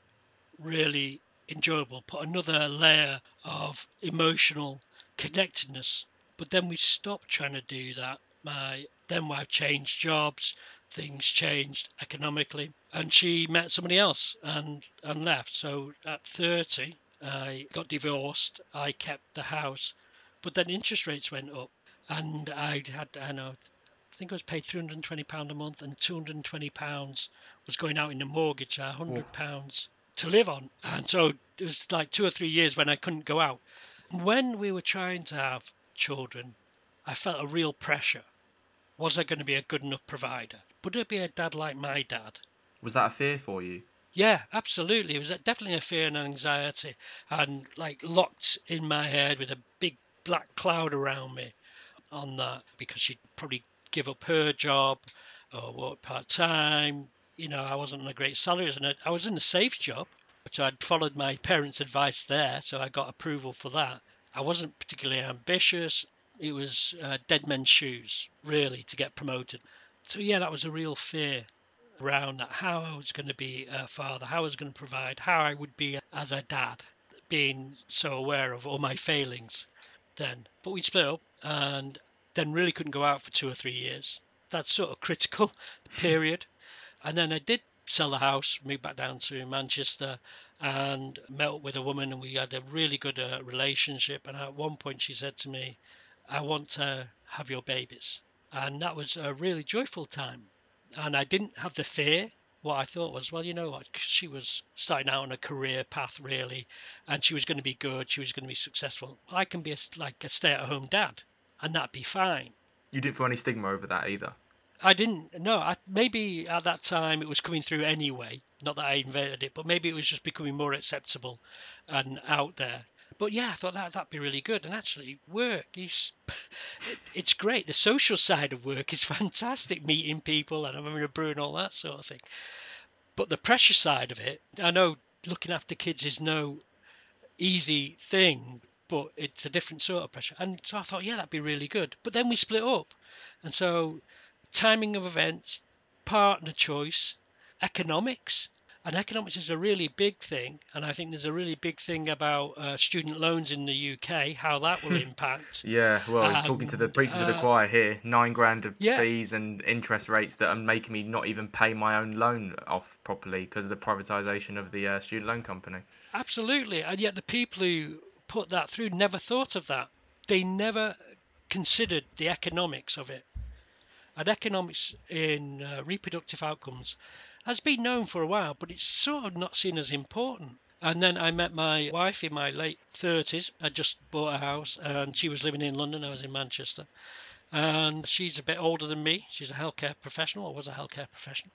Speaker 2: really enjoyable, put another layer of emotional connectedness. But then we stopped trying to do that my then wife changed jobs, things changed economically, and she met somebody else and and left. So at 30, I got divorced. I kept the house, but then interest rates went up, and I had I know I think I was paid 320 pound a month, and 220 pounds was going out in the mortgage, 100 pounds to live on, and so it was like two or three years when I couldn't go out. When we were trying to have children, I felt a real pressure. Was I going to be a good enough provider? Would I be a dad like my dad?
Speaker 1: Was that a fear for you?
Speaker 2: Yeah, absolutely. It was definitely a fear and anxiety, and like locked in my head with a big black cloud around me on that because she'd probably give up her job or work part time. You know, I wasn't on a great salary, and I was in a safe job, but I'd followed my parents' advice there, so I got approval for that. I wasn't particularly ambitious it was uh, dead men's shoes, really, to get promoted. So, yeah, that was a real fear around that how I was going to be a father, how I was going to provide, how I would be as a dad, being so aware of all my failings then. But we split up and then really couldn't go out for two or three years. That's sort of critical period. And then I did sell the house, moved back down to Manchester, and met up with a woman, and we had a really good uh, relationship. And at one point, she said to me, I want to have your babies. And that was a really joyful time. And I didn't have the fear. What I thought was, well, you know what? She was starting out on a career path, really, and she was going to be good. She was going to be successful. I can be a, like a stay at home dad, and that'd be fine.
Speaker 1: You didn't feel any stigma over that either?
Speaker 2: I didn't. No, I, maybe at that time it was coming through anyway. Not that I invented it, but maybe it was just becoming more acceptable and out there. But yeah, I thought that that'd be really good. And actually, work is it's great. The social side of work is fantastic, meeting people and having a brew and all that sort of thing. But the pressure side of it, I know looking after kids is no easy thing, but it's a different sort of pressure. And so I thought, yeah, that'd be really good. But then we split up. And so, timing of events, partner choice, economics, and economics is a really big thing. And I think there's a really big thing about uh, student loans in the UK, how that will impact.
Speaker 1: Yeah, well, um, talking to the preaching to the uh, choir here, nine grand of yeah. fees and interest rates that are making me not even pay my own loan off properly because of the privatisation of the uh, student loan company.
Speaker 2: Absolutely, and yet the people who put that through never thought of that. They never considered the economics of it. And economics in uh, reproductive outcomes has been known for a while, but it's sort of not seen as important. And then I met my wife in my late 30s. I just bought a house and she was living in London. I was in Manchester. And she's a bit older than me. She's a healthcare professional, or was a healthcare professional.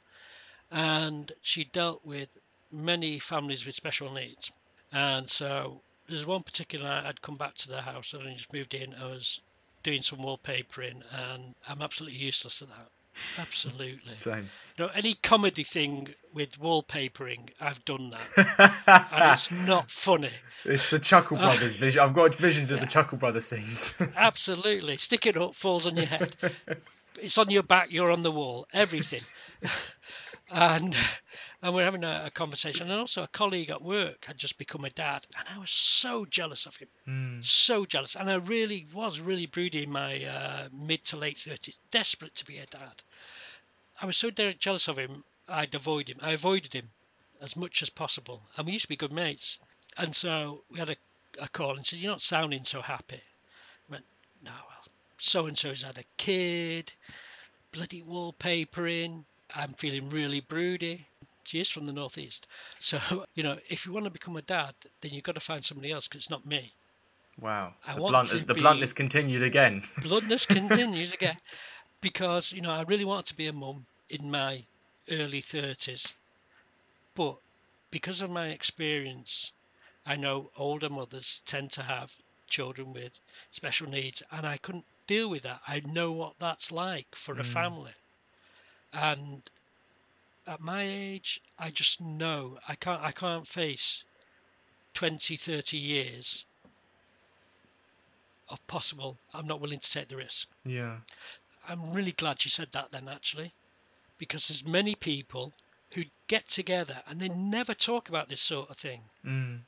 Speaker 2: And she dealt with many families with special needs. And so there's one particular night I'd come back to the house and I just moved in. I was doing some wallpapering and I'm absolutely useless at that. Absolutely.
Speaker 1: Same.
Speaker 2: You know, any comedy thing with wallpapering, I've done that. and it's not funny.
Speaker 1: It's the Chuckle uh, Brothers vision. I've got visions of the Chuckle Brothers scenes.
Speaker 2: absolutely. Stick it up, falls on your head. It's on your back, you're on the wall, everything. and and we're having a, a, conversation. And also, a colleague at work had just become a dad, and I was so jealous of him,
Speaker 1: mm.
Speaker 2: so jealous. And I really was really broody in my uh, mid to late thirties, desperate to be a dad. I was so jealous of him, I'd avoid him. I avoided him as much as possible, and we used to be good mates. And so we had a, a call and said, "You're not sounding so happy." I went, "No, well, so and so's had a kid, bloody wallpapering." I'm feeling really broody. She is from the northeast. So, you know, if you want to become a dad, then you've got to find somebody else because it's not me.
Speaker 1: Wow. So blunt, the bluntness continued again.
Speaker 2: bluntness continues again. Because, you know, I really wanted to be a mum in my early 30s. But because of my experience, I know older mothers tend to have children with special needs, and I couldn't deal with that. I know what that's like for mm. a family. And at my age, I just know I can't I can't face 20, 30 years of possible. I'm not willing to take the risk.
Speaker 1: Yeah.
Speaker 2: I'm really glad you said that then, actually, because there's many people who get together and they never talk about this sort of thing
Speaker 1: mm.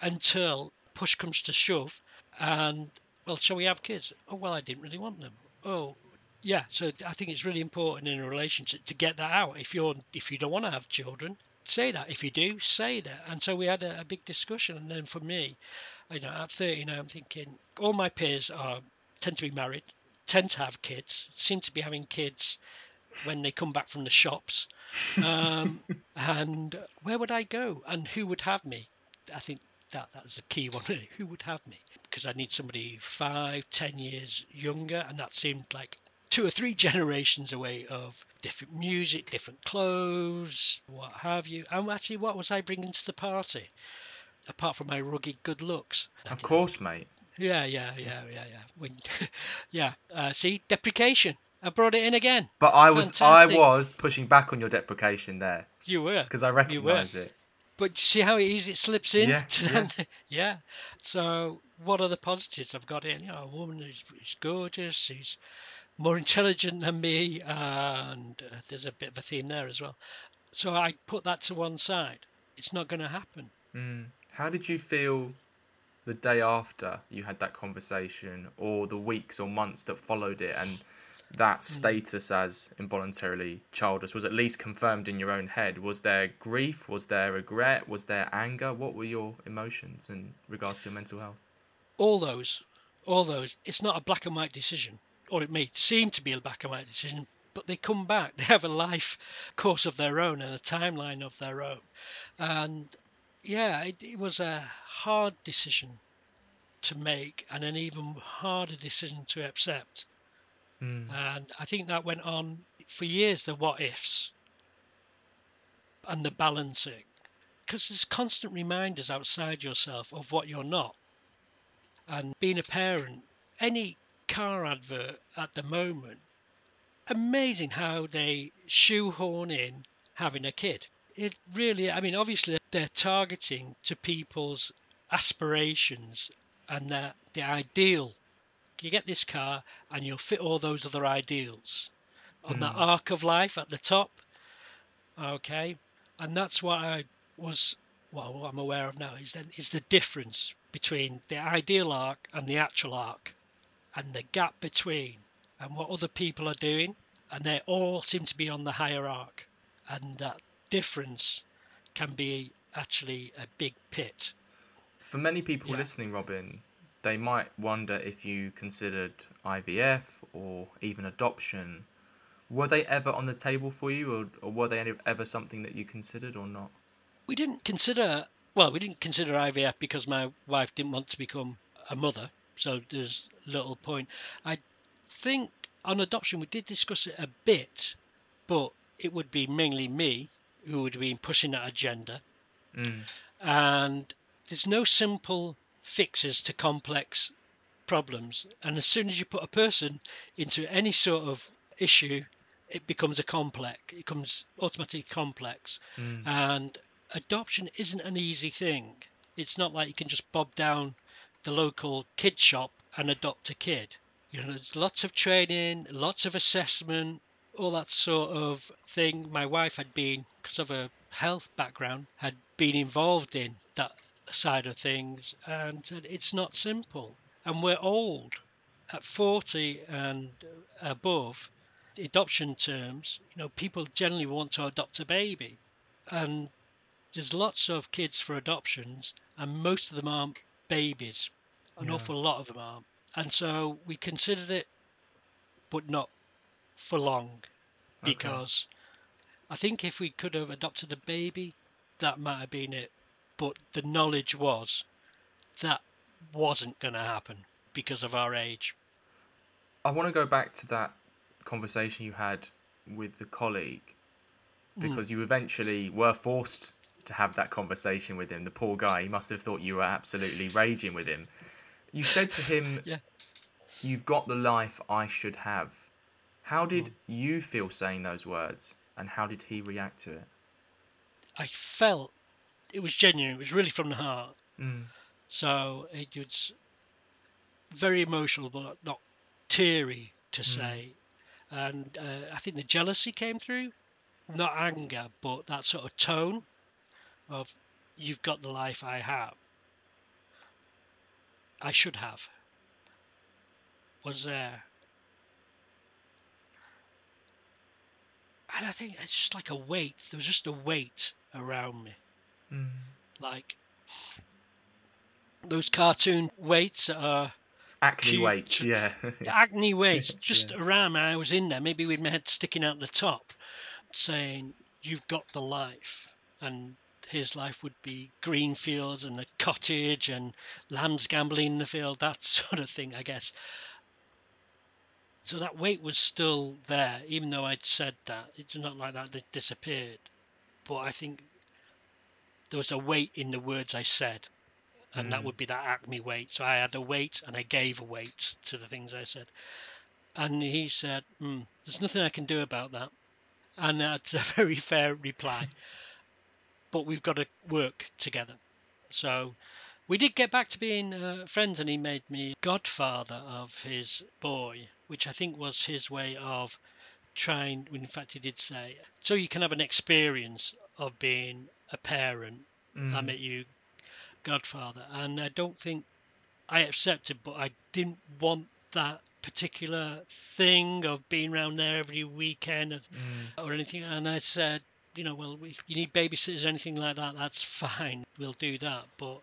Speaker 2: until push comes to shove, and well, shall we have kids? Oh well, I didn't really want them. Oh, yeah, so I think it's really important in a relationship to get that out. If you're if you don't want to have children, say that. If you do, say that. And so we had a, a big discussion. And then for me, you know, at 30 now, I'm thinking all my peers are tend to be married, tend to have kids, seem to be having kids when they come back from the shops. Um, and where would I go? And who would have me? I think that that's a key one. Really. Who would have me? Because I need somebody five, ten years younger, and that seemed like two or three generations away of different music, different clothes, what have you. And actually, what was I bringing to the party? Apart from my rugged good looks.
Speaker 1: Of course, mate.
Speaker 2: Yeah, yeah, yeah, yeah, yeah. When, yeah. Uh, see, deprecation. I brought it in again.
Speaker 1: But I was, Fantastic. I was pushing back on your deprecation there.
Speaker 2: You were
Speaker 1: because I recognise it.
Speaker 2: But see how easy it slips in.
Speaker 1: Yeah, yeah.
Speaker 2: yeah. So what are the positives I've got in? You know, a woman who's, who's gorgeous. She's more intelligent than me, and uh, there's a bit of a theme there as well. So I put that to one side. It's not going to happen.
Speaker 1: Mm. How did you feel the day after you had that conversation, or the weeks or months that followed it, and that hmm. status as involuntarily childless was at least confirmed in your own head? Was there grief? Was there regret? Was there anger? What were your emotions in regards to your mental health?
Speaker 2: All those, all those. It's not a black and white decision or it may seem to be a black and white decision, but they come back. They have a life course of their own and a timeline of their own. And yeah, it, it was a hard decision to make and an even harder decision to accept.
Speaker 1: Mm.
Speaker 2: And I think that went on for years the what ifs and the balancing. Because there's constant reminders outside yourself of what you're not. And being a parent, any car advert at the moment, amazing how they shoehorn in having a kid. It really, I mean, obviously they're targeting to people's aspirations and the, the ideal you get this car and you'll fit all those other ideals on that
Speaker 1: Mm.
Speaker 2: arc of life at the top. Okay, and that's what I was. Well, what I'm aware of now is then is the difference between the ideal arc and the actual arc, and the gap between, and what other people are doing, and they all seem to be on the higher arc, and that difference can be actually a big pit.
Speaker 1: For many people
Speaker 2: Yeah.
Speaker 1: listening, Robin, they might wonder if you considered IVF or even adoption. Were they ever on the table for you, or, or were they ever something that you considered or not?
Speaker 2: We didn't consider well, we didn't consider IVF because my wife didn't want to become a mother, so there's little point. I think on adoption we did discuss it a bit, but it would be mainly me who would have been pushing that agenda,
Speaker 1: Mm.
Speaker 2: and there's no simple fixes to complex problems. And as soon as you put a person into any sort of issue, it becomes a complex. It becomes automatically complex.
Speaker 1: Mm.
Speaker 2: And adoption isn't an easy thing. It's not like you can just bob down the local kid shop and adopt a kid. You know, there's lots of training, lots of assessment, all that sort of thing. My wife had been, because of her health background, had been involved in that side of things, and it's not simple. And we're old, at 40 and above. Adoption terms, you know, people generally want to adopt a baby, and there's lots of kids for adoptions, and most of them aren't babies. An
Speaker 1: Yeah.
Speaker 2: awful lot of them aren't. And so we considered it, but not for long,
Speaker 1: Okay.
Speaker 2: because I think if we could have adopted a baby, that might have been it. But the knowledge was that wasn't going to happen because of our age.
Speaker 1: I want to go back to that conversation you had with the colleague hmm. because you eventually were forced to have that conversation with him. The poor guy, he must have thought you were absolutely raging with him. You said to him,
Speaker 2: Yeah.
Speaker 1: You've got the life I should have. How did you feel saying those words, and how did he react to it?
Speaker 2: I felt it was genuine. It was really from the heart.
Speaker 1: Mm.
Speaker 2: So it was very emotional, but not teary to say. And uh, I think the jealousy came through, not anger, but that sort of tone of "You've got the life I have, I should have." Was there, and I think it's just like a weight. There was just a weight around me
Speaker 1: Mm.
Speaker 2: like those cartoon weights that are
Speaker 1: Acme
Speaker 2: Cute.
Speaker 1: weights, yeah.
Speaker 2: acme weights just
Speaker 1: Yeah.
Speaker 2: around me. I was in there, maybe with my head sticking out the top, saying, You've got the life. And his life would be green fields and a cottage and lambs gambling in the field, that sort of thing, I guess. So that weight was still there, even though I'd said that. It's not like that it disappeared. But I think there was a weight in the words I said. And that
Speaker 1: Mm.
Speaker 2: would be that acme weight. So I had a weight and I gave a weight to the things I said. And he said, mm, There's nothing I can do about that. And that's a very fair reply. but we've got to work together. So we did get back to being uh, friends, and he made me godfather of his boy, which I think was his way of trying. In fact, he did say, "So you can have an experience of being a parent." I met you godfather, and I don't think I accepted, but I didn't want that particular thing of being around there every weekend
Speaker 1: Mm.
Speaker 2: or anything. And I said, you know, well, if you need babysitters anything like that, that's fine. We'll do that. But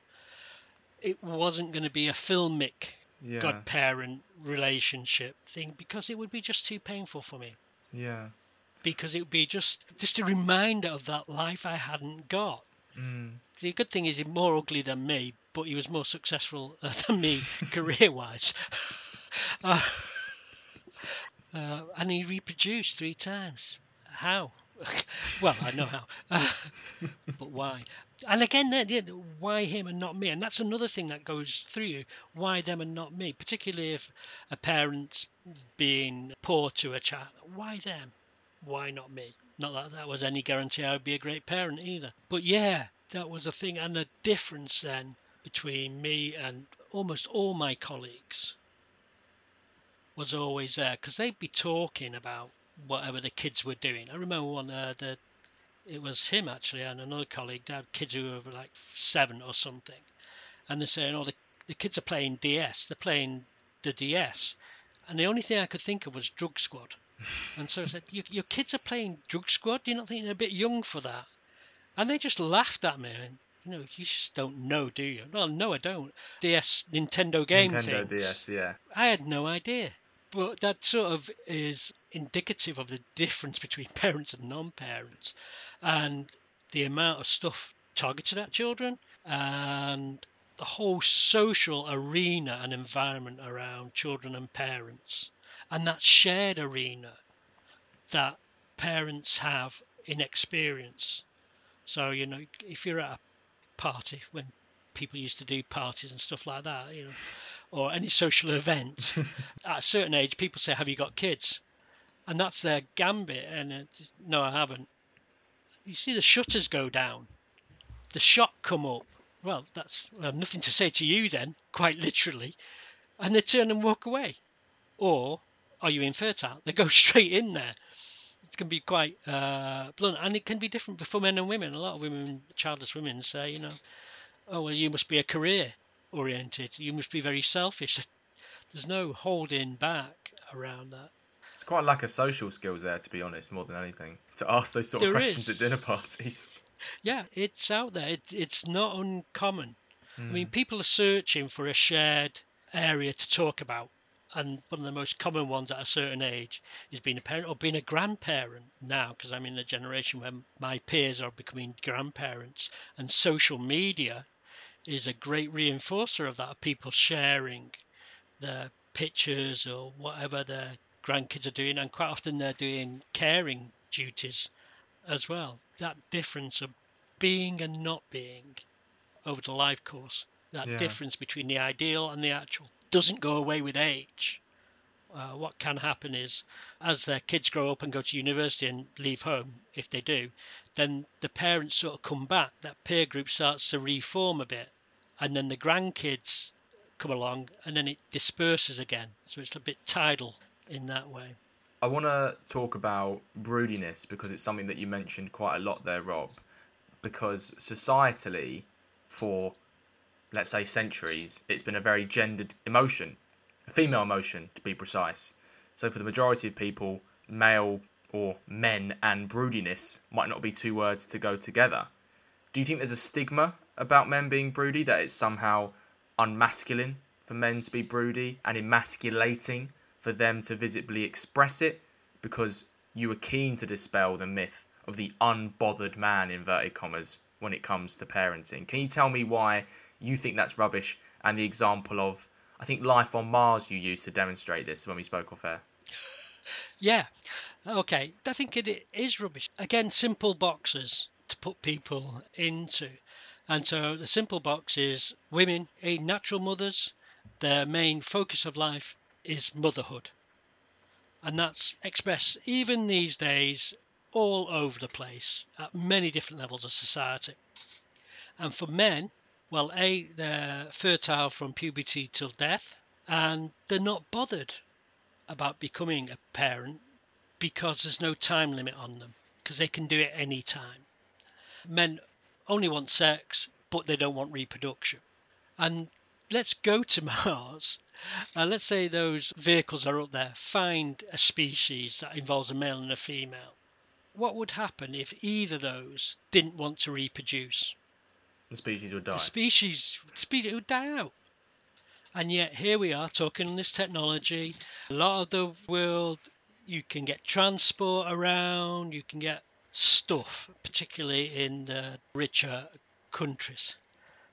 Speaker 2: it wasn't going to be a filmic
Speaker 1: Yeah.
Speaker 2: godparent relationship thing because it would be just too painful for me.
Speaker 1: Yeah.
Speaker 2: Because it would be just just a reminder of that life I hadn't got.
Speaker 1: Mm.
Speaker 2: The good thing is he's more ugly than me, but he was more successful than me career-wise. uh, uh, and he reproduced three times. How? well, I know how, but why? And again, then, yeah, why him and not me? And that's another thing that goes through you. Why them and not me? Particularly if a parent's being poor to a child. Why them? Why not me? Not that that was any guarantee I would be a great parent either. But yeah, that was a thing. And the difference then between me and almost all my colleagues was always there because they'd be talking about whatever the kids were doing. I remember one uh, the it was him actually and another colleague. They had kids who were like seven or something, and they're saying, "Oh, the the kids are playing DS. They're playing the DS," and the only thing I could think of was Drug Squad. and so I said, your, "Your kids are playing Drug Squad. Do you not think they're a bit young for that?" And they just laughed at me. And, you know, you just don't know, do you? Well, no, I don't. DS Nintendo game
Speaker 1: Nintendo
Speaker 2: things.
Speaker 1: DS, yeah.
Speaker 2: I had no idea. But that sort of is indicative of the difference between parents and non-parents, and the amount of stuff targeted at children, and the whole social arena and environment around children and parents, and that shared arena that parents have in experience. So you know, if you're at a party when people used to do parties and stuff like that, you know, or any social event, at a certain age, people say, "Have you got kids?" And that's their gambit. And it, no, I haven't. You see the shutters go down, the shot come up. Well, that's well, nothing to say to you then, quite literally, and they turn and walk away. Or are you infertile? They go straight in there. It can be quite uh, blunt, and it can be different for men and women. A lot of women, childless women, say, you know, oh well, you must be a career oriented. You must be very selfish. There's no holding back around that.
Speaker 1: It's quite a lack of social skills there, to be honest, more than anything. To ask those sort of
Speaker 2: There
Speaker 1: questions
Speaker 2: is.
Speaker 1: at dinner parties.
Speaker 2: Yeah, it's out there. It, it's not uncommon. I
Speaker 1: Hmm.
Speaker 2: mean, people are searching for a shared area to talk about. And one of the most common ones at a certain age is being a parent or being a grandparent now, because I'm in a generation where my peers are becoming grandparents. And social media is a great reinforcer of that, of people sharing their pictures or whatever their grandkids are doing. And quite often they're doing caring duties as well. That difference of being and not being over the life course, that
Speaker 1: Yeah.
Speaker 2: difference between the ideal and the actual, doesn't go away with age. Uh, what can happen is, as their kids grow up and go to university and leave home, if they do, then the parents sort of come back. That peer group starts to reform a bit, and then the grandkids come along, and then it disperses again. So it's a bit tidal in that way.
Speaker 1: I want to talk about broodiness because it's something that you mentioned quite a lot there, Rob. Because societally, for let's say centuries, it's been a very gendered emotion, a female emotion to be precise. So for the majority of people, male or men and broodiness might not be two words to go together. Do you think there's a stigma about men being broody that it's somehow unmasculine for men to be broody and emasculating for them to visibly express it because you were keen to dispel the myth of the unbothered man inverted commas when it comes to parenting. Can you tell me why you think that's rubbish and the example of I think life on Mars you used to demonstrate this when we spoke off air?
Speaker 2: Yeah. Okay. I think it is rubbish. Again, simple boxes to put people into. And so the simple box is women, a natural mothers, their main focus of life is motherhood. And that's expressed even these days all over the place at many different levels of society. And for men, well, A, they're fertile from puberty till death, and they're not bothered about becoming a parent because there's no time limit on them because they can do it any time. Men only want sex, but they don't want reproduction. And let's go to Mars. Uh, let's say those vehicles are up there, find a species that involves a male and a female. What would happen if either those didn't want to reproduce?
Speaker 1: The species would die.
Speaker 2: The species, species would die out. And yet here we are talking on this technology. A lot of the world, you can get transport around, you can get stuff, particularly in the richer countries.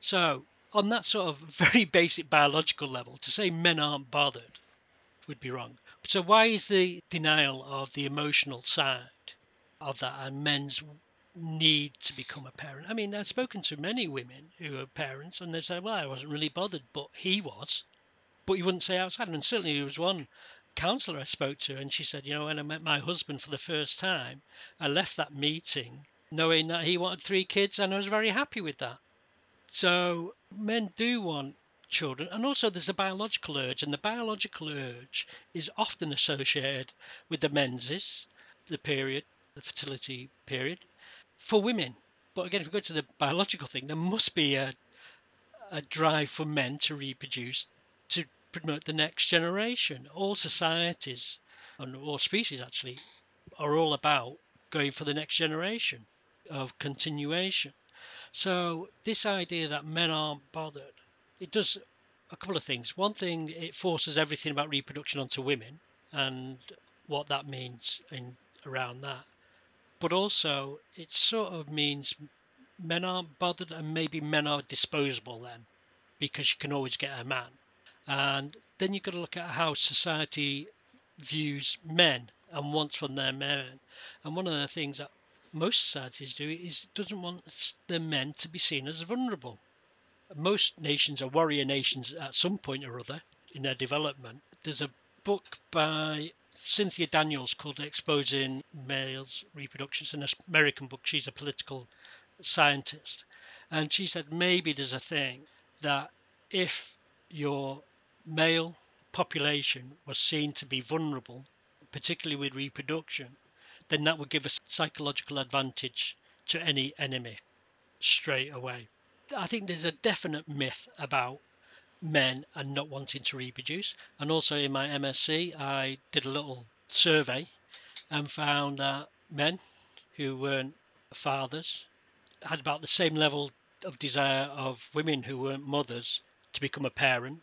Speaker 2: So, on that sort of very basic biological level, to say men aren't bothered would be wrong. So, why is the denial of the emotional side of that and men's need to become a parent? I mean, I've spoken to many women who are parents and they say, well, I wasn't really bothered, but he was. But you wouldn't say outside. And certainly there was one counsellor I spoke to, and she said, you know, when I met my husband for the first time, I left that meeting knowing that he wanted three kids, and I was very happy with that. So men do want children. And also, there's a biological urge, and the biological urge is often associated with the menses, the period, the fertility period, for women. But again, if we go to the biological thing, there must be a, a drive for men to reproduce to promote the next generation. All societies, and all species actually, are all about going for the next generation of continuation. So this idea that men aren't bothered, it does a couple of things. One thing, it forces everything about reproduction onto women and what that means in around that. But also, it sort of means men aren't bothered and maybe men are disposable then because you can always get a man. And then you've got to look at how society views men and wants from their men. And one of the things that most societies do is it doesn't want the men to be seen as vulnerable. Most nations are warrior nations at some point or other in their development. There's a book by Cynthia Daniels called Exposing Males Reproduction. It's an American book. She's a political scientist. And she said maybe there's a thing that if your male population was seen to be vulnerable, particularly with reproduction, then that would give a psychological advantage to any enemy straight away. I think there's a definite myth about men and not wanting to reproduce. And also in my MSc, I did a little survey and found that men who weren't fathers had about the same level of desire of women who weren't mothers to become a parent.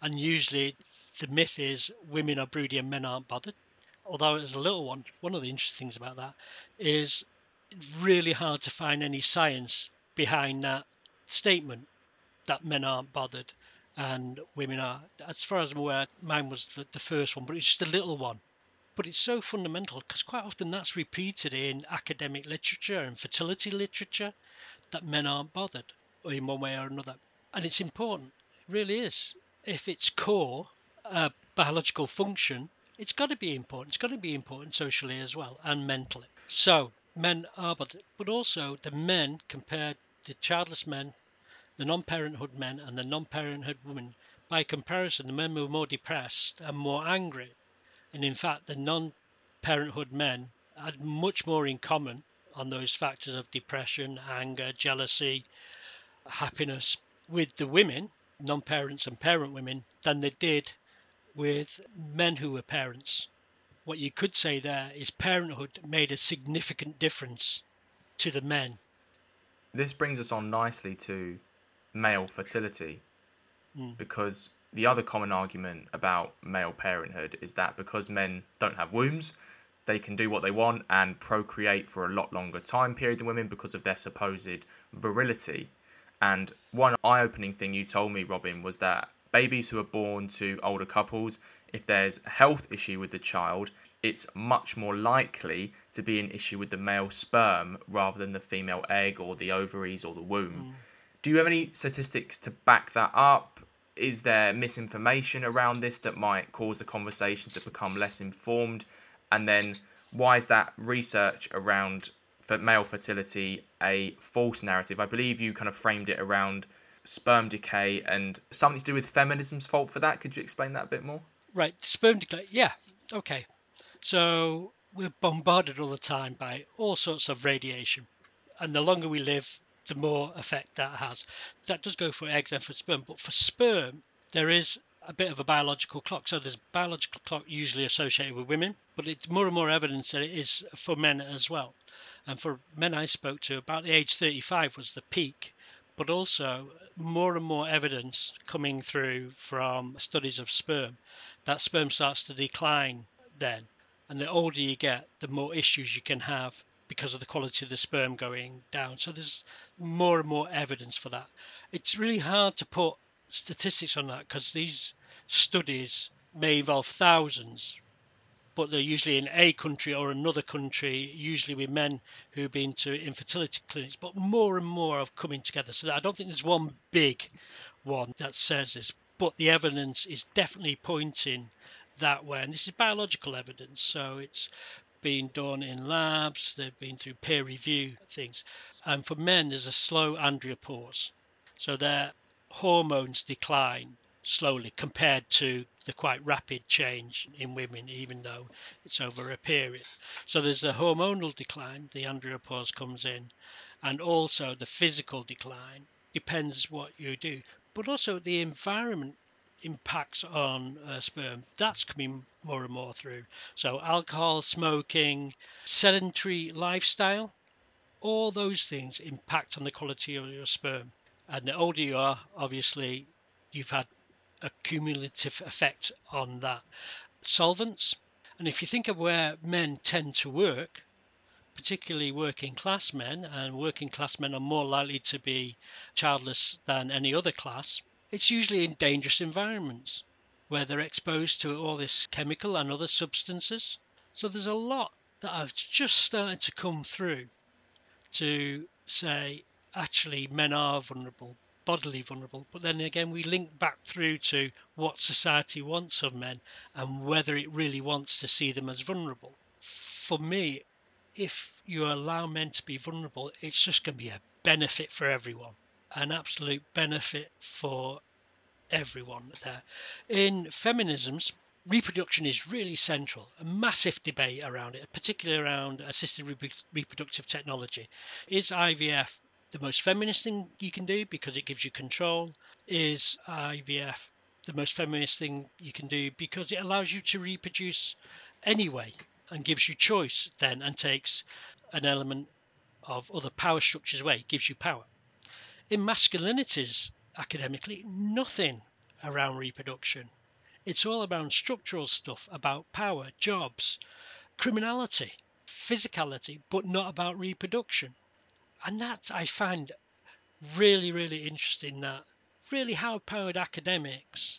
Speaker 2: And usually the myth is women are broody and men aren't bothered. Although it's a little one, one of the interesting things about that is it's really hard to find any science behind that statement that men aren't bothered and women are. As far as I'm aware, mine was the, the first one, but it's just a little one. But it's so fundamental because quite often that's repeated in academic literature and fertility literature that men aren't bothered in one way or another. And it's important, it really is. If it's core, a biological function, it's got to be important. It's got to be important socially as well and mentally. So men are bothered, but also the men compared to childless men the non-parenthood men and the non-parenthood women. By comparison, the men were more depressed and more angry, and in fact, the non-parenthood men had much more in common on those factors of depression, anger, jealousy, happiness with the women, non-parents and parent women, than they did with men who were parents. What you could say there is parenthood made a significant difference to the men.
Speaker 1: This brings us on nicely to male fertility
Speaker 2: Mm.
Speaker 1: because the other common argument about male parenthood is that because men don't have wombs, they can do what they want and procreate for a lot longer time period than women because of their supposed virility. And one eye opening thing you told me, Robin, was that babies who are born to older couples, if there's a health issue with the child, it's much more likely to be an issue with the male sperm rather than the female egg or the ovaries or the womb. Mm. Do you have any statistics to back that up? Is there misinformation around this that might cause the conversation to become less informed? And then, why is that research around for male fertility a false narrative? I believe you kind of framed it around sperm decay and something to do with feminism's fault for that. Could you explain that a bit more?
Speaker 2: Right, sperm decay. Yeah, okay. So we're bombarded all the time by all sorts of radiation, and the longer we live, the more effect that has. That does go for eggs and for sperm, but for sperm, there is a bit of a biological clock. So there's biological clock usually associated with women, but it's more and more evidence that it is for men as well. And for men I spoke to, about the age 35 was the peak, but also more and more evidence coming through from studies of sperm that sperm starts to decline then. And the older you get, the more issues you can have because of the quality of the sperm going down. So there's more and more evidence for that. It's really hard to put statistics on that because these studies may involve thousands, but they're usually in a country or another country, usually with men who've been to infertility clinics. But more and more are coming together. So I don't think there's one big one that says this, but the evidence is definitely pointing that way. And this is biological evidence, so it's been done in labs, they've been through peer review things. And for men, there's a slow andropause. So their hormones decline slowly compared to the quite rapid change in women, even though it's over a period. So there's a hormonal decline, the andropause comes in, and also the physical decline. Depends what you do, but also the environment impacts on uh, sperm. That's coming more and more through. So alcohol, smoking, sedentary lifestyle, all those things impact on the quality of your sperm. And the older you are, obviously, you've had a cumulative effect on that. Solvents, and if you think of where men tend to work, particularly working class men, and working class men are more likely to be childless than any other class, it's usually in dangerous environments where they're exposed to all this chemical and other substances. So there's a lot that I've just started to come through to say actually men are vulnerable, bodily vulnerable. But then again, we link back through to what society wants of men and whether it really wants to see them as vulnerable. For me, if you allow men to be vulnerable, it's just going to be a benefit for everyone an absolute benefit for everyone there. In feminisms, reproduction is really central. A massive debate around it, particularly around assisted reproductive technology. Is IVF the most feminist thing you can do because it gives you control? Is IVF the most feminist thing you can do because it allows you to reproduce anyway and gives you choice then and takes an element of other power structures away, it gives you power in masculinities academically nothing around reproduction. It's all around structural stuff, about power, jobs, criminality, physicality, but not about reproduction. And that I find really, really interesting that really high powered academics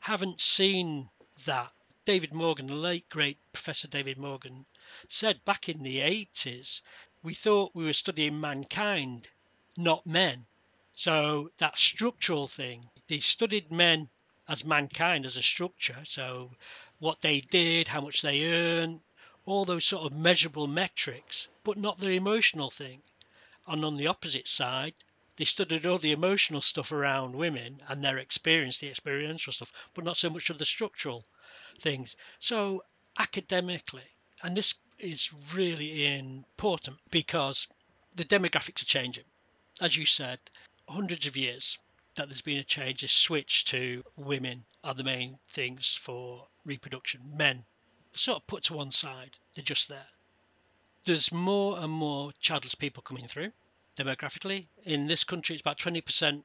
Speaker 2: haven't seen that. David Morgan, the late great Professor David Morgan, said back in the 80s, we thought we were studying mankind not men. So that structural thing, they studied men as mankind as a structure. So what they did, how much they earned, all those sort of measurable metrics, but not the emotional thing. And on the opposite side, they studied all the emotional stuff around women and their experience, the experiential stuff, but not so much of the structural things. So academically, and this is really important because the demographics are changing as you said, hundreds of years that there's been a change, a switch to women are the main things for reproduction. Men sort of put to one side, they're just there. There's more and more childless people coming through demographically. In this country, it's about 20%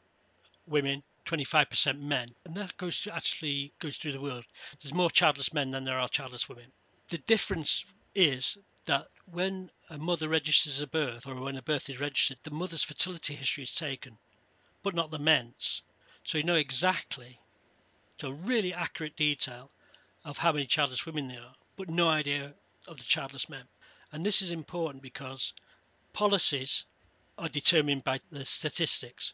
Speaker 2: women, 25% men, and that goes to actually goes through the world. There's more childless men than there are childless women. The difference is that when a mother registers a birth or when a birth is registered, the mother's fertility history is taken, but not the men's. So you know exactly, to a really accurate detail, of how many childless women there are, but no idea of the childless men. And this is important because policies are determined by the statistics.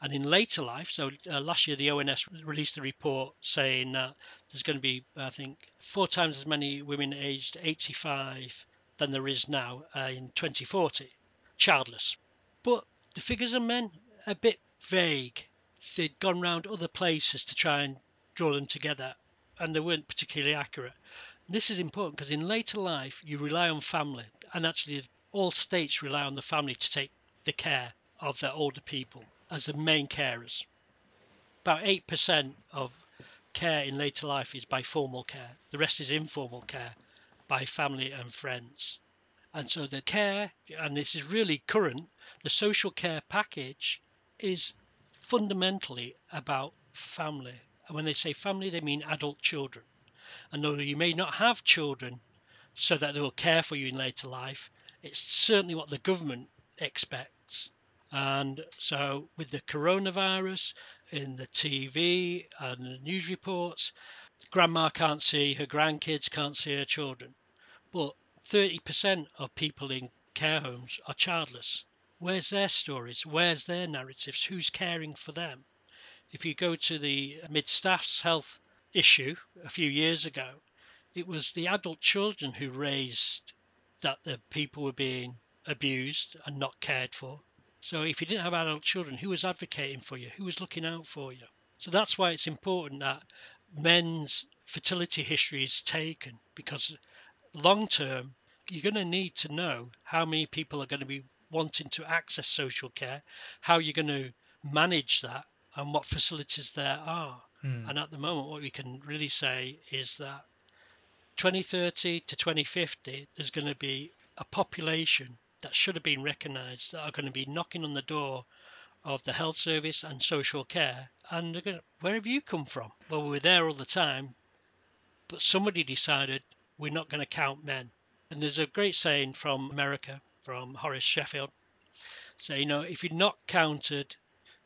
Speaker 2: And in later life, so uh, last year the ONS released a report saying that there's going to be, I think, four times as many women aged 85 than there is now uh, in 2040, childless. But the figures of men a bit vague. They'd gone round other places to try and draw them together, and they weren't particularly accurate. This is important because in later life you rely on family, and actually all states rely on the family to take the care of their older people as the main carers. About 8% of care in later life is by formal care, the rest is informal care by family and friends. And so the care, and this is really current, the social care package is fundamentally about family. And when they say family, they mean adult children. And though you may not have children so that they will care for you in later life, it's certainly what the government expects. And so, with the coronavirus, in the TV and the news reports, grandma can't see her grandkids, can't see her children. But 30% of people in care homes are childless. Where's their stories? Where's their narratives? Who's caring for them? If you go to the Mid Staffs health issue a few years ago, it was the adult children who raised that the people were being abused and not cared for. So if you didn't have adult children, who was advocating for you? Who was looking out for you? So that's why it's important that men's fertility history is taken because long term, you're going to need to know how many people are going to be wanting to access social care, how you're going to manage that, and what facilities there are.
Speaker 1: Hmm.
Speaker 2: And at the moment, what we can really say is that 2030 to 2050, there's going to be a population that should have been recognised that are going to be knocking on the door of the health service and social care. And they're going, where have you come from? Well, we were there all the time, but somebody decided we're not going to count men. And there's a great saying from America, from Horace Sheffield, say, you know, if you're not counted,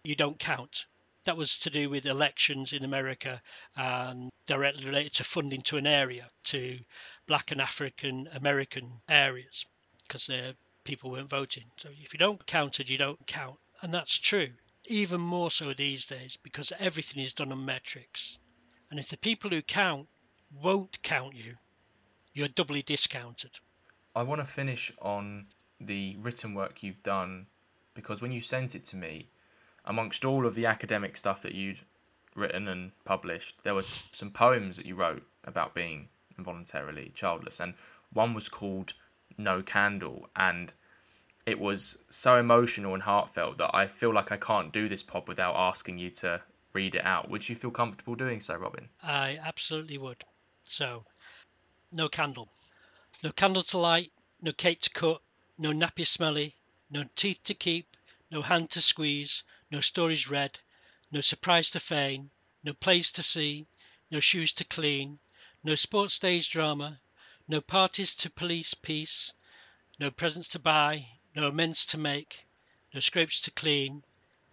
Speaker 2: you don't count. That was to do with elections in America and directly related to funding to an area, to black and African American areas, because their people weren't voting. So if you don't count it, you don't count. And that's true. Even more so these days because everything is done on metrics. And if the people who count won't count you, you're doubly discounted.
Speaker 1: I want to finish on the written work you've done because when you sent it to me, amongst all of the academic stuff that you'd written and published, there were some poems that you wrote about being involuntarily childless, and one was called No Candle, and it was so emotional and heartfelt that I feel like I can't do this pod without asking you to read it out. Would you feel comfortable doing so, Robin?
Speaker 2: I absolutely would. So, no candle. No candle to light, no cake to cut, no nappy smelly, no teeth to keep, no hand to squeeze, no stories read, no surprise to feign, no plays to see, no shoes to clean, no sports stage drama, no parties to police peace, no presents to buy, no amends to make, no scrapes to clean,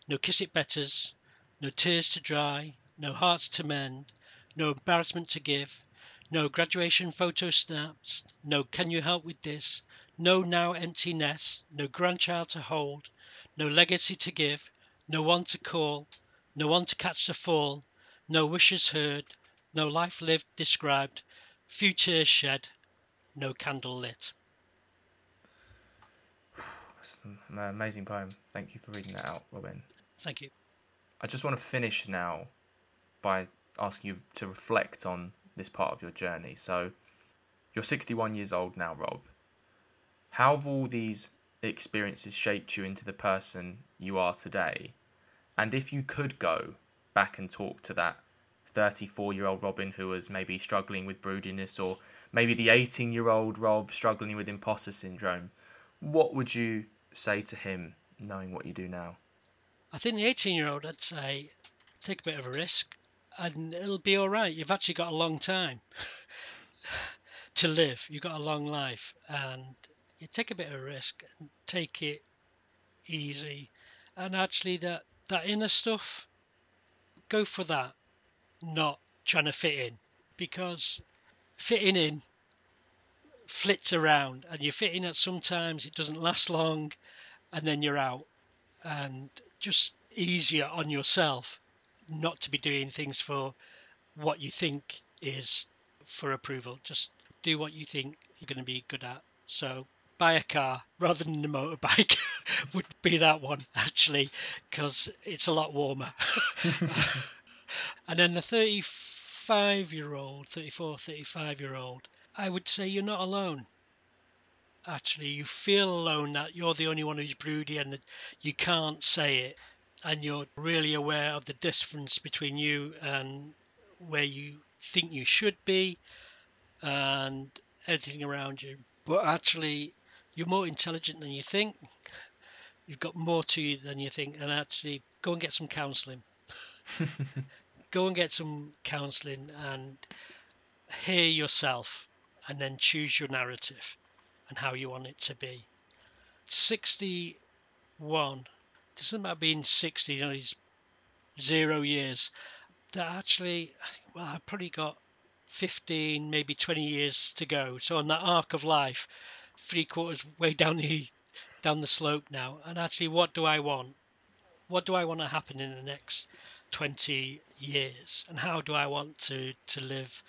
Speaker 2: no kiss it betters, no tears to dry, no hearts to mend, no embarrassment to give, no graduation photo snaps, no can you help with this, no now empty nest, no grandchild to hold, no legacy to give, no one to call, no one to catch the fall, no wishes heard, no life lived described, few tears shed, no candle lit.
Speaker 1: It's an amazing poem. Thank you for reading that out, Robin.
Speaker 2: Thank you.
Speaker 1: I just want to finish now by asking you to reflect on this part of your journey. So, you're 61 years old now, Rob. How have all these experiences shaped you into the person you are today? And if you could go back and talk to that 34 year old Robin who was maybe struggling with broodiness, or maybe the 18 year old Rob struggling with imposter syndrome, what would you say to him knowing what you do now?
Speaker 2: I think the 18 year old, I'd say, take a bit of a risk and it'll be all right. You've actually got a long time to live, you've got a long life, and you take a bit of risk and take it easy. And actually, that, that inner stuff, go for that, not trying to fit in, because fitting in flits around and you fit in at sometimes it doesn't last long and then you're out. And just easier on yourself not to be doing things for what you think is for approval. Just do what you think you're going to be good at. So buy a car rather than a motorbike would be that one actually because it's a lot warmer and then the 35 year old 34 35 year old I would say you're not alone. Actually, you feel alone that you're the only one who's broody and that you can't say it, and you're really aware of the difference between you and where you think you should be and everything around you. But actually, you're more intelligent than you think. You've got more to you than you think, and actually, go and get some counselling. go and get some counselling and hear yourself and then choose your narrative and how you want it to be. 61 doesn't matter being 60, you know, these zero years. That actually, well, I've probably got 15, maybe 20 years to go. So on that arc of life, three quarters way down the down the slope now. And actually, what do I want? What do I want to happen in the next 20 years? And how do I want to to live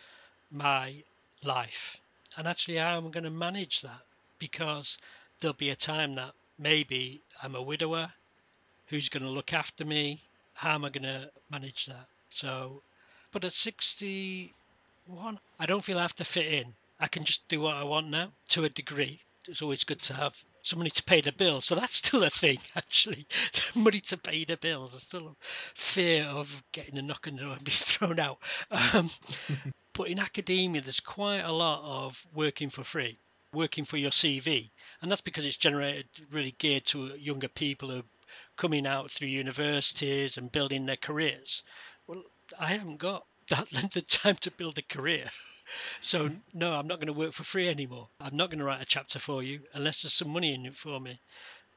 Speaker 2: my life? and actually how am I'm going to manage that because there'll be a time that maybe I'm a widower Who's going to look after me? How am I going to manage that? So, but at 61, I don't feel I have to fit in. I can just do what I want now to a degree. It's always good to have some money to pay the bills. So that's still a thing, actually. money to pay the bills. There's still a fear of getting a knock on the door and being thrown out. Um, but in academia, there's quite a lot of working for free, working for your CV. And that's because it's generated really geared to younger people who are coming out through universities and building their careers. Well, I haven't got that length of time to build a career. So mm-hmm. no, I'm not going to work for free anymore. I'm not going to write a chapter for you unless there's some money in it for me,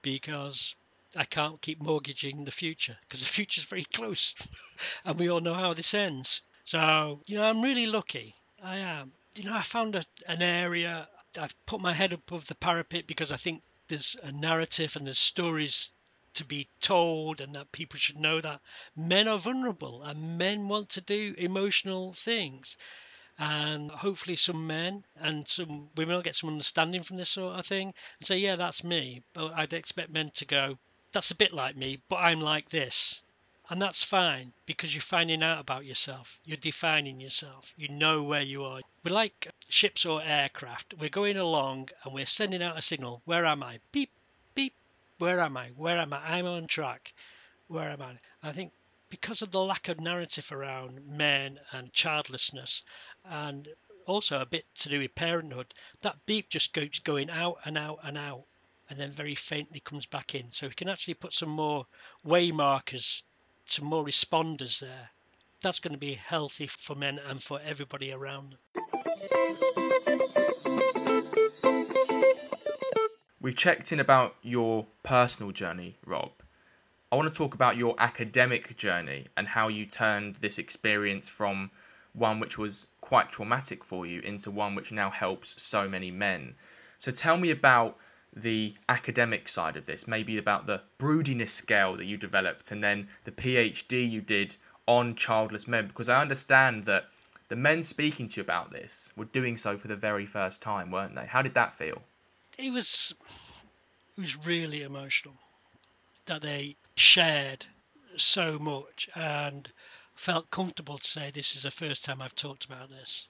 Speaker 2: because I can't keep mortgaging the future because the future's very close, and we all know how this ends. So you know, I'm really lucky. I am. You know, I found a, an area. I've put my head above the parapet because I think there's a narrative and there's stories to be told and that people should know that men are vulnerable and men want to do emotional things and hopefully some men and some women will get some understanding from this sort of thing and say, yeah, that's me. But I'd expect men to go, that's a bit like me, but I'm like this. And that's fine because you're finding out about yourself. You're defining yourself. You know where you are. We're like ships or aircraft. We're going along and we're sending out a signal. Where am I? Beep, beep. Where am I? Where am I? I'm on track. Where am I? I think because of the lack of narrative around men and childlessness and also a bit to do with parenthood, that beep just keeps going out and out and out, and then very faintly comes back in. So we can actually put some more way markers, some more responders there. That's going to be healthy for men and for everybody around them.
Speaker 1: We've checked in about your personal journey, Rob. I want to talk about your academic journey and how you turned this experience from one which was quite traumatic for you into one which now helps so many men. So tell me about the academic side of this, maybe about the broodiness scale that you developed and then the PhD you did on childless men, because I understand that the men speaking to you about this were doing so for the very first time, weren't they? How did that feel?
Speaker 2: It was it was really emotional that they shared so much and felt comfortable to say this is the first time I've talked about this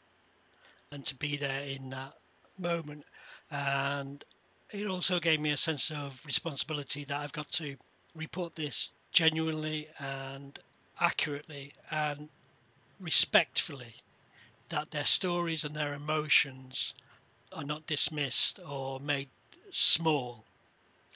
Speaker 2: and to be there in that moment. And it also gave me a sense of responsibility that I've got to report this genuinely and accurately and respectfully, that their stories and their emotions are not dismissed or made small,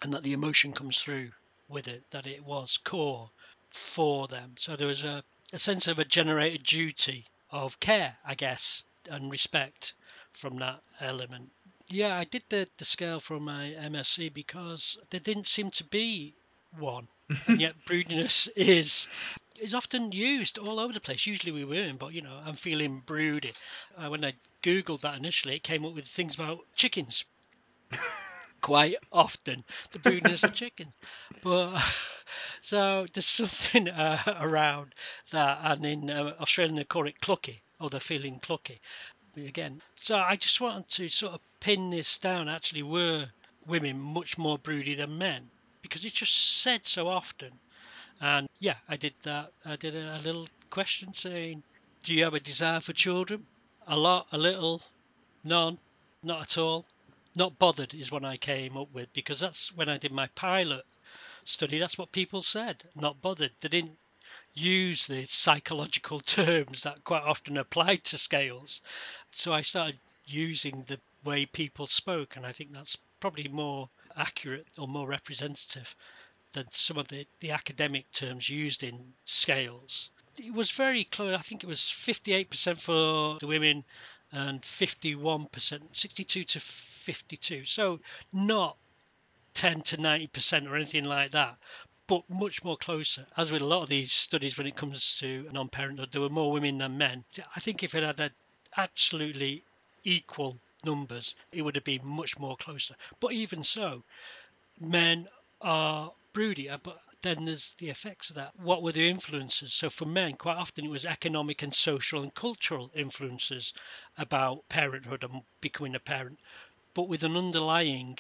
Speaker 2: and that the emotion comes through with it, that it was core for them. So there was a a sense of a generated duty of care, I guess, and respect from that element. Yeah, I did the, the scale for my MSc because there didn't seem to be one. and yet broodiness is is often used all over the place. Usually we women, but you know, I'm feeling broody. Uh, when I googled that initially, it came up with things about chickens. Quite often, the broodiness of chicken, But so there's something uh, around that, and in uh, Australia they call it clucky, or they're feeling clucky. Again, so I just wanted to sort of pin this down. Actually, were women much more broody than men because it's just said so often. And yeah, I did that. I did a, a little question saying, "Do you have a desire for children?" A lot, a little, none, not at all. Not bothered is what I came up with because that's when I did my pilot study, that's what people said. Not bothered. They didn't use the psychological terms that quite often applied to scales. So I started using the way people spoke, and I think that's probably more accurate or more representative than some of the, the academic terms used in scales. It was very close. I think it was 58% for the women and 51%, 62 to 52. So not 10 to 90% or anything like that, but much more closer. As with a lot of these studies, when it comes to non parenthood, there were more women than men. I think if it had had absolutely equal numbers, it would have been much more closer. But even so, men are broody, uh, but then there's the effects of that. What were the influences? So for men, quite often it was economic and social and cultural influences about parenthood and becoming a parent, but with an underlying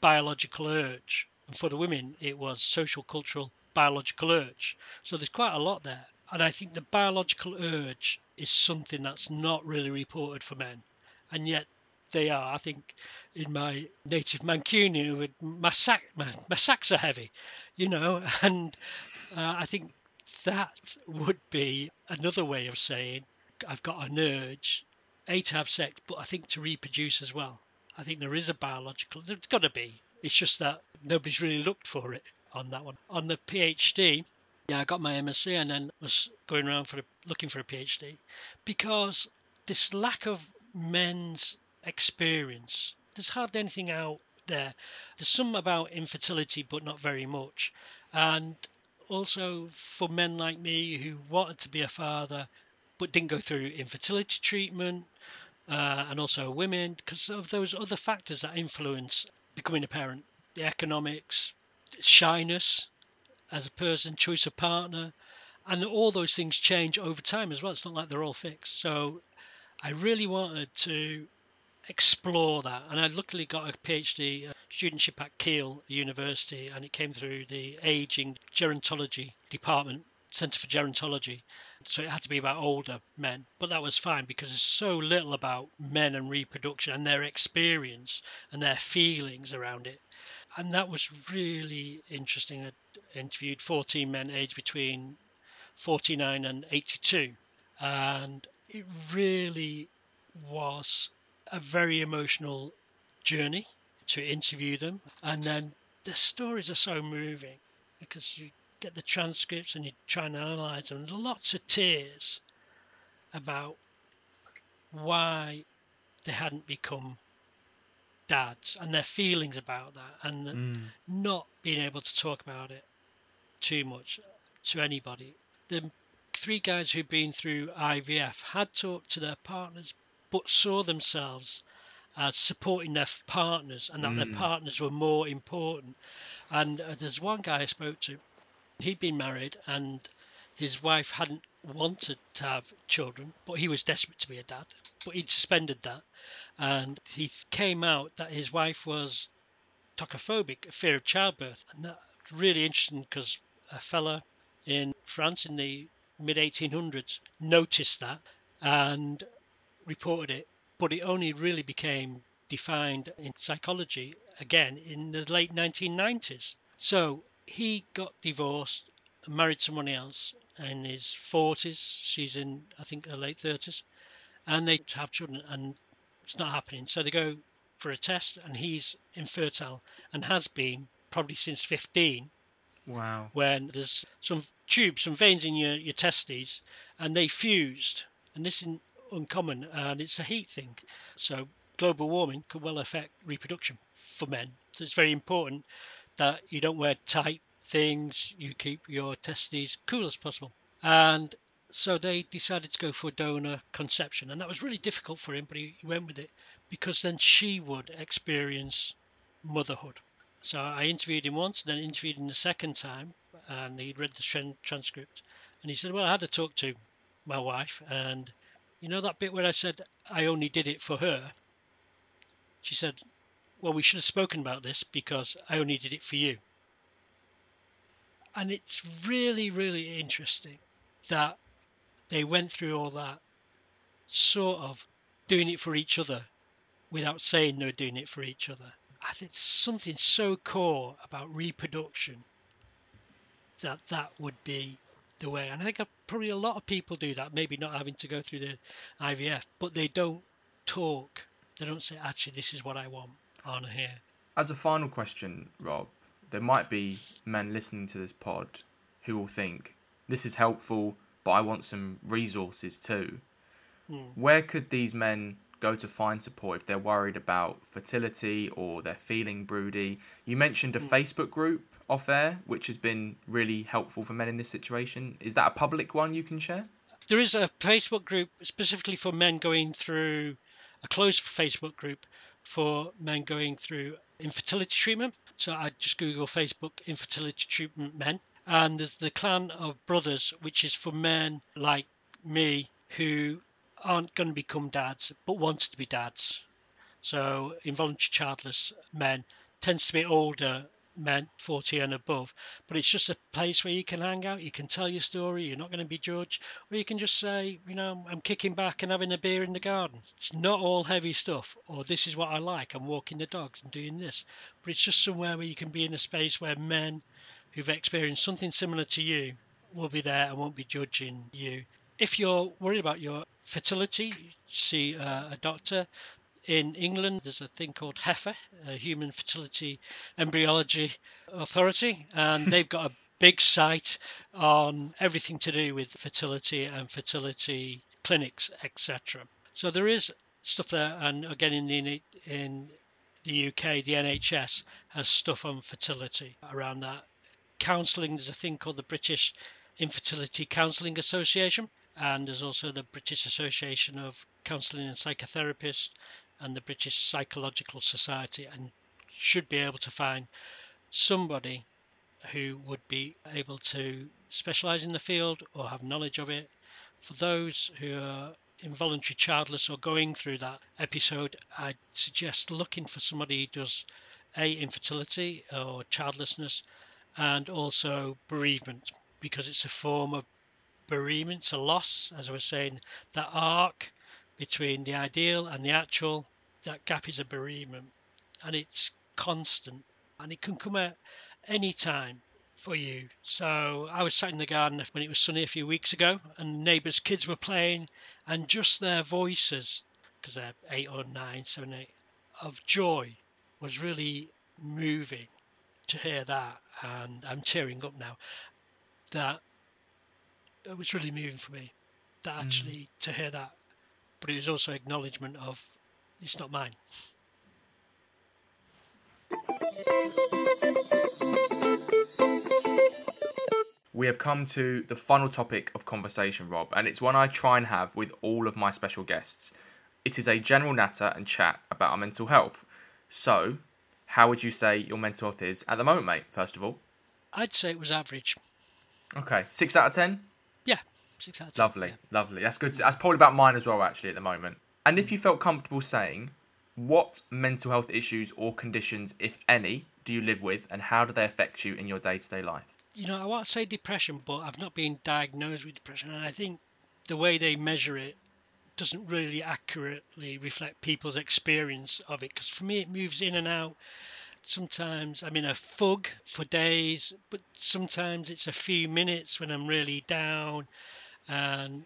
Speaker 2: biological urge. And for the women, it was social, cultural, biological urge. So there's quite a lot there. And I think the biological urge is something that's not really reported for men. And yet they are. I think in my native Mancunian, my, sac, my, my sacks are heavy, you know, and uh, I think that would be another way of saying I've got an urge, A, to have sex, but I think to reproduce as well. I think there is a biological, there's got to be. It's just that nobody's really looked for it on that one. On the PhD, yeah, I got my MSc and then was going around for a, looking for a PhD because this lack of men's experience, there's hardly anything out there. There's some about infertility, but not very much. And also for men like me who wanted to be a father but didn't go through infertility treatment, uh, and also women, because of those other factors that influence becoming a parent the economics, shyness as a person, choice of partner, and all those things change over time as well. It's not like they're all fixed. So I really wanted to explore that. And I luckily got a PhD uh, studentship at Keele University, and it came through the aging gerontology department, Centre for Gerontology. So it had to be about older men, but that was fine because there's so little about men and reproduction and their experience and their feelings around it. And that was really interesting. I interviewed 14 men aged between 49 and 82, and it really was a very emotional journey to interview them. And then the stories are so moving because you get the transcripts and you try and analyze them. There's lots of tears about why they hadn't become dads and their feelings about that and mm. not being able to talk about it too much to anybody. The three guys who'd been through IVF had talked to their partners but saw themselves as supporting their partners and that mm. their partners were more important. And uh, there's one guy I spoke to, he'd been married and his wife hadn't wanted to have children, but he was desperate to be a dad. But he'd suspended that, and he came out that his wife was tokophobic, fear of childbirth, and that's really interesting because a fella in France in the mid 1800s noticed that and reported it, but it only really became defined in psychology again in the late 1990s. So he got divorced, married someone else in his 40s. She's in, I think, her late 30s. And they have children, and it's not happening. So they go for a test, and he's infertile and has been probably since 15.
Speaker 1: Wow.
Speaker 2: When there's some tubes, some veins in your, your testes, and they fused. And this isn't uncommon, and it's a heat thing. So global warming could well affect reproduction for men. So it's very important that you don't wear tight things, you keep your testes cool as possible. And so they decided to go for donor conception, and that was really difficult for him, but he, went with it because then she would experience motherhood. So I interviewed him once, then interviewed him the second time, and he'd read the transcript, and he said, "Well, I had to talk to my wife, and you know that bit where I said I only did it for her." She said, well, we should have spoken about this because I only did it for you. And it's really, really interesting that they went through all that sort of doing it for each other without saying they're doing it for each other. I think something so core about reproduction that that would be the way. And I think probably a lot of people do that, maybe not having to go through the IVF, but they don't talk. They don't say, actually, this is what I want on here.
Speaker 1: As a final question, Rob, there might be men listening to this pod who will think this is helpful, but I want some resources too. Mm. Where could these men go to find support if they're worried about fertility or they're feeling broody? You mentioned a mm. Facebook group off air, which has been really helpful for men in this situation. Is that a public one you can share?
Speaker 2: There is a Facebook group specifically for men going through a closed Facebook group for men going through infertility treatment. So I just Google Facebook infertility treatment men. And there's the clan of brothers, which is for men like me who aren't going to become dads but wants to be dads. So involuntary childless men tends to be older men 40 and above, but it's just a place where you can hang out, you can tell your story, you're not going to be judged, or you can just say, you know, I'm kicking back and having a beer in the garden. It's not all heavy stuff, or this is what I like, I'm walking the dogs and doing this, but it's just somewhere where you can be in a space where men who've experienced something similar to you will be there and won't be judging you. If you're worried about your fertility, see uh, a doctor in England, there's a thing called HEFA, a Human Fertility Embryology Authority, and they've got a big site on everything to do with fertility and fertility clinics, etc. So there is stuff there, and again in the in the UK, the NHS has stuff on fertility around that. Counselling, there's a thing called the British Infertility Counselling Association, and there's also the British Association of Counselling and Psychotherapists, and the British Psychological Society and should be able to find somebody who would be able to specialize in the field or have knowledge of it. For those who are involuntary childless or going through that episode, I'd suggest looking for somebody who does a infertility or childlessness and also bereavement because it's a form of bereavement, it's a loss, as I was saying, that arc between the ideal and the actual, that gap is a bereavement and it's constant and it can come at any time for you. So I was sat in the garden when it was sunny a few weeks ago and neighbours' kids were playing and just their voices, because they're eight or nine, seven, eight, of joy was really moving to hear that and I'm tearing up now. That it was really moving for me. That actually mm. to hear that but it was also acknowledgement of it's not mine.
Speaker 1: We have come to the final topic of conversation, Rob, and it's one I try and have with all of my special guests. It is a general natter and chat about our mental health. So, how would you say your mental health is at the moment, mate, first of all?
Speaker 2: I'd say it was average.
Speaker 1: Okay. Six out of ten?
Speaker 2: Yeah, six out of
Speaker 1: ten. Lovely, yeah. lovely. That's good. That's probably about mine as well, actually, at the moment. And if you felt comfortable saying, what mental health issues or conditions, if any, do you live with, and how do they affect you in your day to day life?
Speaker 2: You know, I won't say depression, but I've not been diagnosed with depression, and I think the way they measure it doesn't really accurately reflect people's experience of it. Because for me, it moves in and out. Sometimes I'm in a fug for days, but sometimes it's a few minutes when I'm really down, and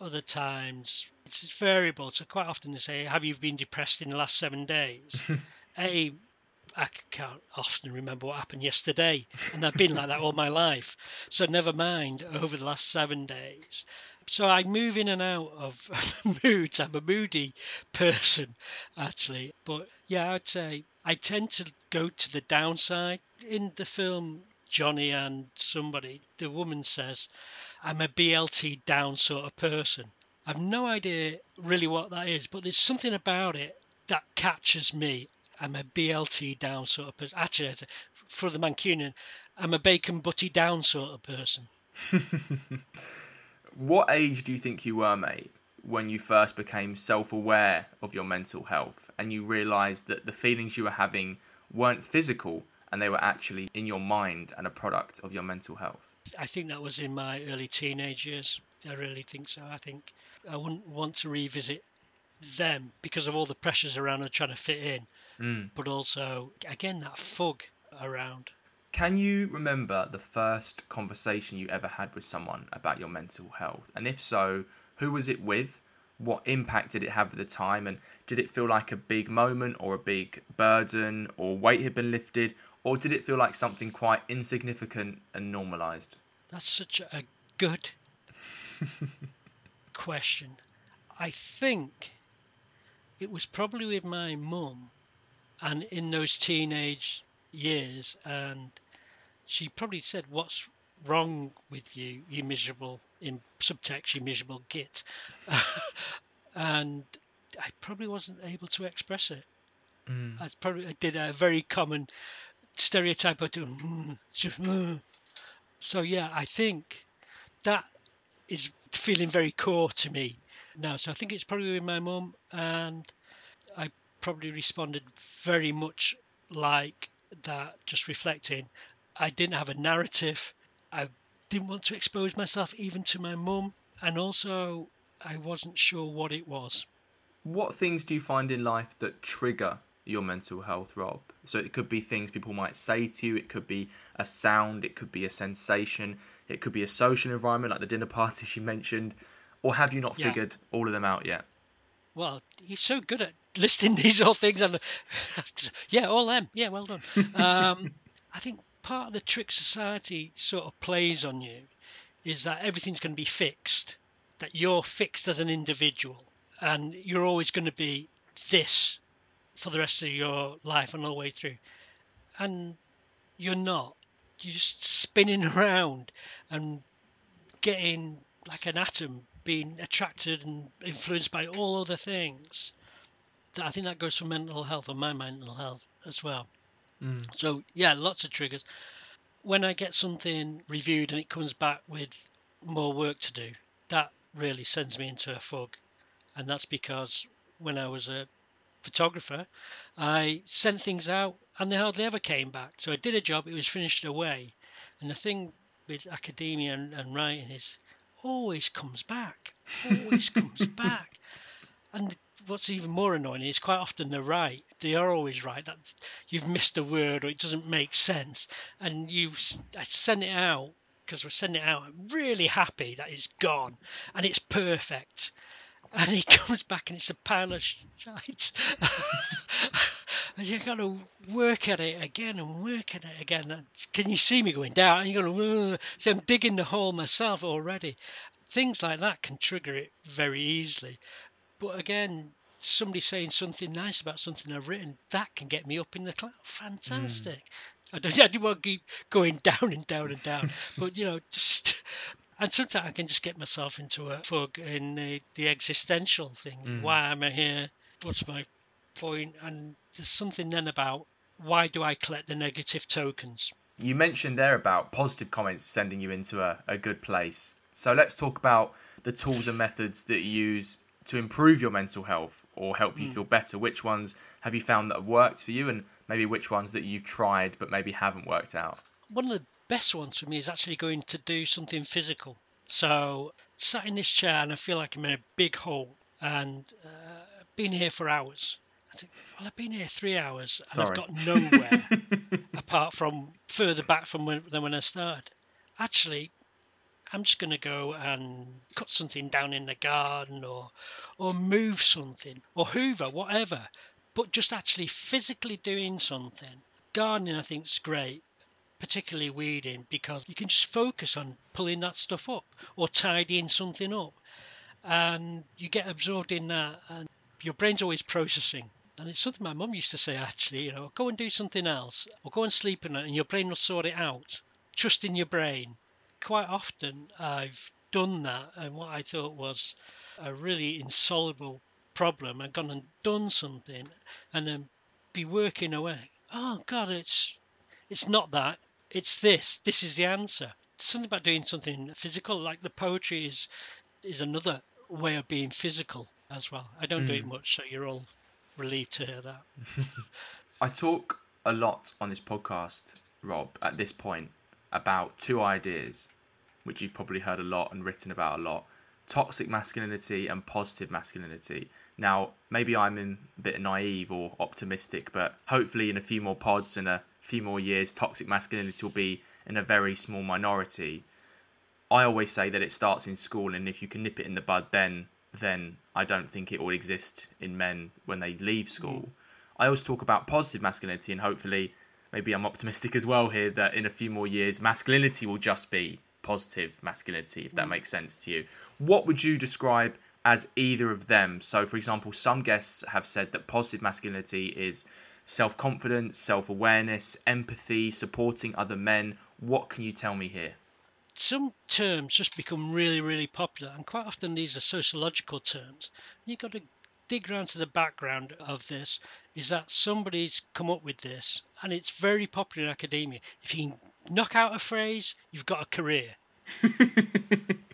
Speaker 2: other times it's variable. So quite often they say, "Have you been depressed in the last seven days?" a I can't often remember what happened yesterday, and I've been like that all my life. So never mind over the last seven days. So I move in and out of moods. I'm a moody person, actually. But yeah, I'd say I tend to go to the downside. In the film Johnny and somebody, the woman says, I'm a BLT down sort of person. I've no idea really what that is, but there's something about it that catches me. I'm a BLT down sort of person. Actually, for the Mancunian, I'm a bacon butty down sort of person.
Speaker 1: what age do you think you were, mate, when you first became self aware of your mental health and you realised that the feelings you were having weren't physical and they were actually in your mind and a product of your mental health?
Speaker 2: I think that was in my early teenage years. I really think so. I think I wouldn't want to revisit them because of all the pressures around and trying to fit in, mm. but also again that fug around.
Speaker 1: Can you remember the first conversation you ever had with someone about your mental health? And if so, who was it with? What impact did it have at the time? And did it feel like a big moment or a big burden or weight had been lifted? Or did it feel like something quite insignificant and normalised?
Speaker 2: That's such a good question. I think it was probably with my mum and in those teenage years and she probably said what's wrong with you you miserable in subtext you miserable git and i probably wasn't able to express it mm. i probably I did a very common stereotype of so yeah i think that is feeling very core to me now. So I think it's probably with my mum, and I probably responded very much like that just reflecting, I didn't have a narrative. I didn't want to expose myself even to my mum, and also I wasn't sure what it was.
Speaker 1: What things do you find in life that trigger your mental health, Rob? So it could be things people might say to you, it could be a sound, it could be a sensation, it could be a social environment like the dinner party she mentioned, or have you not
Speaker 2: Yeah.
Speaker 1: figured all of them out yet?
Speaker 2: Well, you're so good at listing these all things. And yeah, all them. Yeah, well done. Um, I think part of the trick society sort of plays on you is that everything's going to be fixed, that you're fixed as an individual, and you're always going to be this for the rest of your life and all the way through. And you're not. You're just spinning around and getting like an atom being attracted and influenced by all other things. That I think that goes for mental health and my mental health as well.
Speaker 1: Mm.
Speaker 2: So yeah, lots of triggers. When I get something reviewed and it comes back with more work to do, that really sends me into a fog. And that's because when I was a photographer, I sent things out and they hardly ever came back. So I did a job, it was finished away. And the thing with academia and, and writing is always comes back. Always comes back. And what's even more annoying is quite often they're right. They are always right. That you've missed a word or it doesn't make sense, and you I send it out because we're sending it out. I'm really happy that it's gone and it's perfect. And he comes back and it's a pile of shite. and you've got to work at it again and work at it again. And can you see me going down? And you're going, so I'm digging the hole myself already. Things like that can trigger it very easily. But again, somebody saying something nice about something I've written, that can get me up in the cloud. Fantastic. Mm. I don't, I don't want to keep going down and down and down, but you know, just and sometimes I can just get myself into a fog in the, the existential thing.
Speaker 1: Mm.
Speaker 2: Why am I here? What's my point? And there's something then about why do I collect the negative tokens?
Speaker 1: You mentioned there about positive comments sending you into a, a good place. So let's talk about the tools and methods that you use to improve your mental health or help you feel better. Which ones have you found that have worked for you, and maybe which ones that you've tried but maybe haven't worked out?
Speaker 2: one of the best ones for me is actually going to do something physical. So, sat in this chair and I feel like I'm in a big hole and uh, been here for hours. I think, well, I've been here three hours and
Speaker 1: Sorry.
Speaker 2: I've got nowhere apart from further back from when, than when I started. Actually, I'm just going to go and cut something down in the garden or, or move something or hoover, whatever. But just actually physically doing something. Gardening, I think, is great particularly weeding because you can just focus on pulling that stuff up or tidying something up. And you get absorbed in that and your brain's always processing. And it's something my mum used to say actually you know go and do something else or go and sleep in it and your brain will sort it out. Trust in your brain. Quite often i've done that and what i thought was a really insoluble problem i've gone and done something and then be working away. Oh god it's it's not that it's this this is the answer. Something about doing something physical like the poetry is is another way of being physical as well. I don't do it hmm. much so you're all relieved to hear that.
Speaker 1: I talk a lot on this podcast, Rob, at this point about two ideas, which you've probably heard a lot and written about a lot. Toxic masculinity and positive masculinity. Now, maybe I'm in a bit naive or optimistic, but hopefully, in a few more pods and a few more years, toxic masculinity will be in a very small minority. I always say that it starts in school, and if you can nip it in the bud, then then I don't think it will exist in men when they leave mm. school. I always talk about positive masculinity, and hopefully, maybe I'm optimistic as well here that in a few more years, masculinity will just be positive masculinity, if that mm. makes sense to you. What would you describe as either of them? So, for example, some guests have said that positive masculinity is self confidence, self awareness, empathy, supporting other men. What can you tell me here?
Speaker 2: some terms just become really really popular and quite often these are sociological terms you've got to dig around to the background of this is that somebody's come up with this and it's very popular in academia if you knock out a phrase you've got a career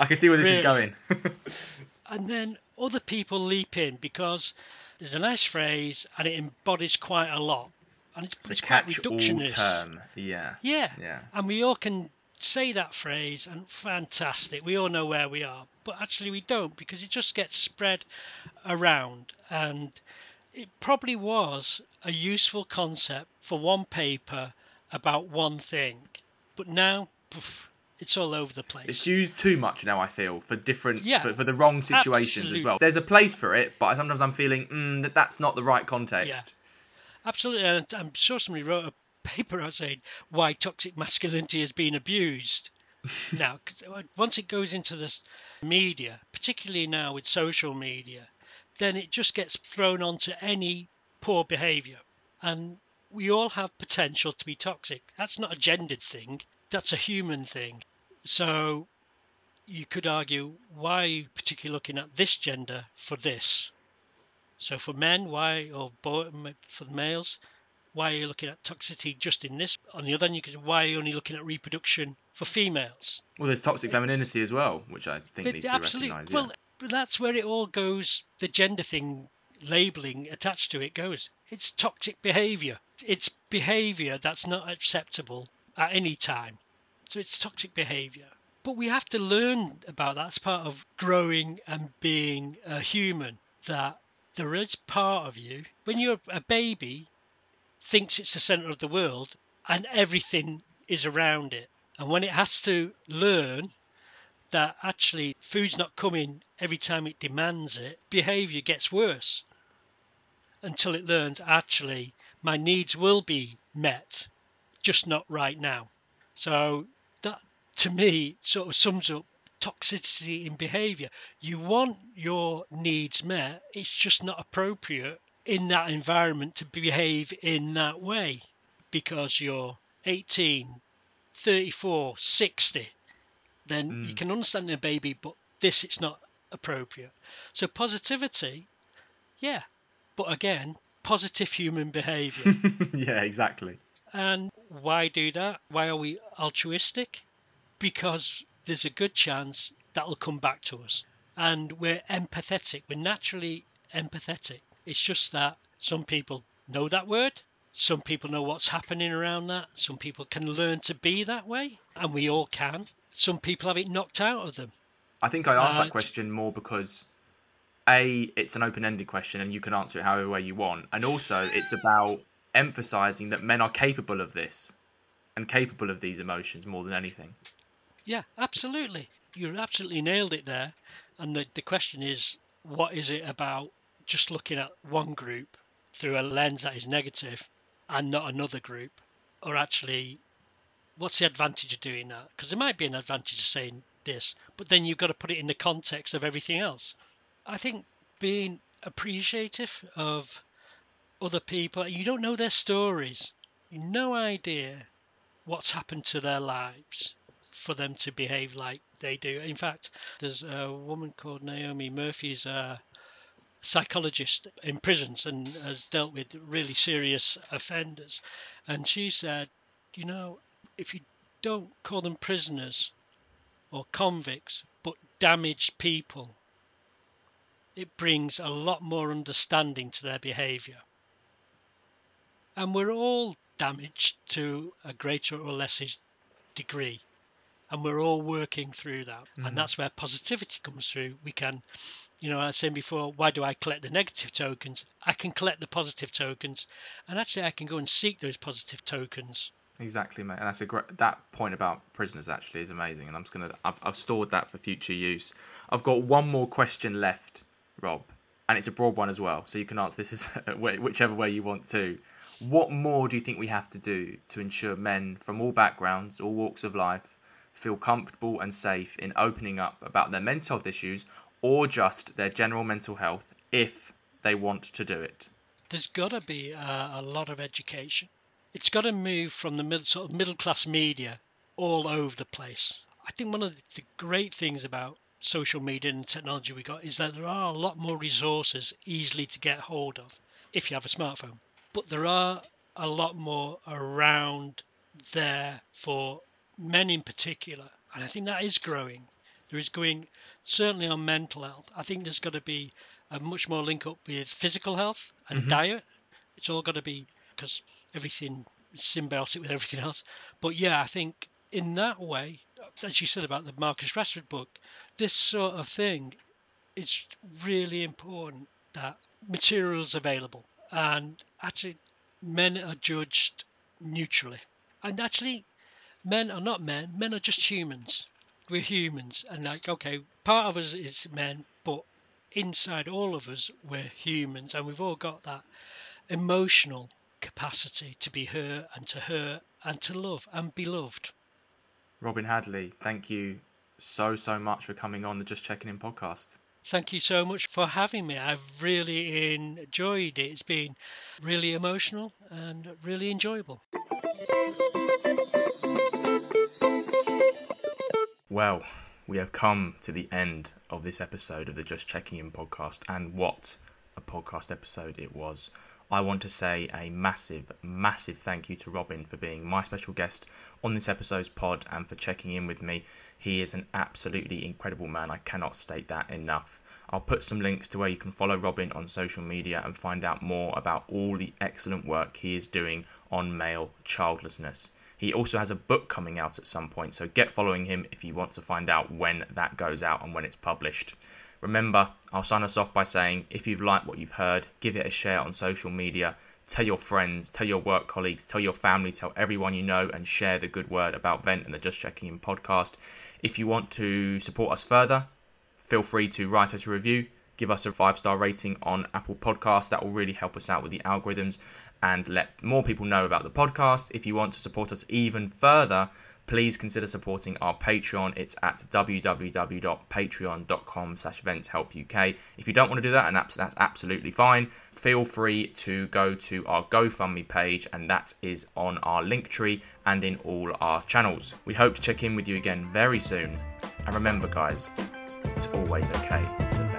Speaker 1: I can see where this is going.
Speaker 2: and then other people leap in because there's a nice phrase and it embodies quite a lot and it's,
Speaker 1: It's a
Speaker 2: it's quite reductionist.
Speaker 1: term. Yeah.
Speaker 2: Yeah,
Speaker 1: Yeah.
Speaker 2: and we all can say that phrase and fantastic. We all know where we are, but actually we don't because it just gets spread around and it probably was a useful concept for one paper about one thing, but now poof, it's all over the place.
Speaker 1: It's used too much now. I feel for different,
Speaker 2: Yeah,
Speaker 1: for, for the wrong situations as well. There's a place for it, but sometimes I'm feeling mm, that that's not the right context.
Speaker 2: Absolutely, and I'm sure somebody wrote a paper out saying why toxic masculinity is being abused. now, once it goes into the media, particularly now with social media, then it just gets thrown onto any poor behaviour, and we all have potential to be toxic. That's not a gendered thing; that's a human thing. So, you could argue why are you particularly looking at this gender for this? So for men, why, or for the males, why are you looking at toxicity just in this? On the other hand, you could say, why are you only looking at reproduction for females?
Speaker 1: Well, there's toxic femininity as well, which I think needs to be
Speaker 2: absolutely,
Speaker 1: recognised.
Speaker 2: well, but that's where it all goes. The gender thing, labeling attached to it goes. It's toxic behaviour. It's behaviour that's not acceptable at any time. So it's toxic behaviour. But we have to learn about that as part of growing and being a human. That there is part of you when you're a baby thinks it's the center of the world and everything is around it. And when it has to learn that actually food's not coming every time it demands it, behavior gets worse until it learns actually my needs will be met, just not right now. So to me sort of sums up toxicity in behavior. You want your needs met, it's just not appropriate in that environment to behave in that way because you're 18, 34, 60. Then you
Speaker 1: Mm.
Speaker 2: can understand a baby, but this it's not appropriate. So positivity, yeah, but again, positive human behavior.
Speaker 1: yeah, exactly.
Speaker 2: And why do that? Why are we altruistic? Because there's a good chance that'll come back to us. And we're empathetic. We're naturally empathetic. It's just that some people know that word. Some people know what's happening around that. Some people can learn to be that way. And we all can. Some people have it knocked out of them.
Speaker 1: I think I asked
Speaker 2: Uh,
Speaker 1: that question more because a it's an open-ended question and you can answer it however way you want, and also it's about emphasizing that men are capable of this and capable of these emotions more than anything.
Speaker 2: Yeah, absolutely. You absolutely nailed it there. And the, the question is, what is it about just looking at one group through a lens that is negative and not another group? Or actually, what's the advantage of doing that? Because there might be an advantage of saying this, but then you've got to put it in the context of everything else. I think being appreciative of other people, you don't know their stories, you no idea what's happened to their lives for them to behave like they do. In fact, there's a woman called Naomi Murphy's a psychologist in prisons and has dealt with really serious offenders. And she said, you know, if you don't call them prisoners or convicts, but damaged people, it brings a lot more understanding to their behaviour. And we're all damaged to a greater or lesser degree and we're all working through that
Speaker 1: Mhm.
Speaker 2: and that's where positivity comes through we can you know i was saying before why do i collect the negative tokens i can collect the positive tokens and actually i can go and seek those positive tokens
Speaker 1: Exactly, mate. And that's a great. That point about prisoners actually is amazing, and I'm just gonna. I've, I've stored that for future use. I've got one more question left, Rob, and it's a broad one as well, so you can answer this as whichever way you want to. What more do you think we have to do to ensure men from all backgrounds, all walks of life, feel comfortable and safe in opening up about their mental health issues or just their general mental health if they want to do it?
Speaker 2: there's got to be a, a lot of education. It's got to move from the middle, sort of middle class media all over the place. I think one of the great things about social media and technology we got is that there are a lot more resources easily to get hold of if you have a smartphone. But there are a lot more around there for men in particular and i think that is growing there is going certainly on mental health i think there's got to be a much more link up with physical health and
Speaker 1: Mhm.
Speaker 2: diet it's all got to be because everything is symbiotic with everything else. But yeah, I think in that way, as you said about the Marcus Rashford book, this sort of thing is really important that materials available and actually men are judged neutrally. And actually, men are not men, men are just humans. We're humans, and like, okay, part of us is men, but inside all of us, we're humans, and we've all got that emotional capacity to be hurt and to hurt and to love and be loved.
Speaker 1: Robin Hadley, thank you so, so much for coming on the Just Checking In podcast.
Speaker 2: Thank you so much for having me. I've really enjoyed it. It's been really emotional and really enjoyable.
Speaker 1: Well, we have come to the end of this episode of the Just Checking In podcast, and what a podcast episode it was. I want to say a massive, massive thank you to Robin for being my special guest on this episode's pod and for checking in with me. He is an absolutely incredible man. I cannot state that enough. I'll put some links to where you can follow Robin on social media and find out more about all the excellent work he is doing on male childlessness. He also has a book coming out at some point, so get following him if you want to find out when that goes out and when it's published. Remember, I'll sign us off by saying if you've liked what you've heard, give it a share on social media. Tell your friends, tell your work colleagues, tell your family, tell everyone you know, and share the good word about Vent and the Just Checking In podcast. If you want to support us further, feel free to write us a review, give us a five star rating on Apple Podcasts. That will really help us out with the algorithms and let more people know about the podcast. If you want to support us even further, please consider supporting our Patreon. It's at www.patreon.com slash venthelpuk. If you don't want to do that, and that's, that's absolutely fine, feel free to go to our GoFundMe page, and that is on our link tree and in all our channels. We hope to check in with you again very soon. And remember, guys, it's always okay.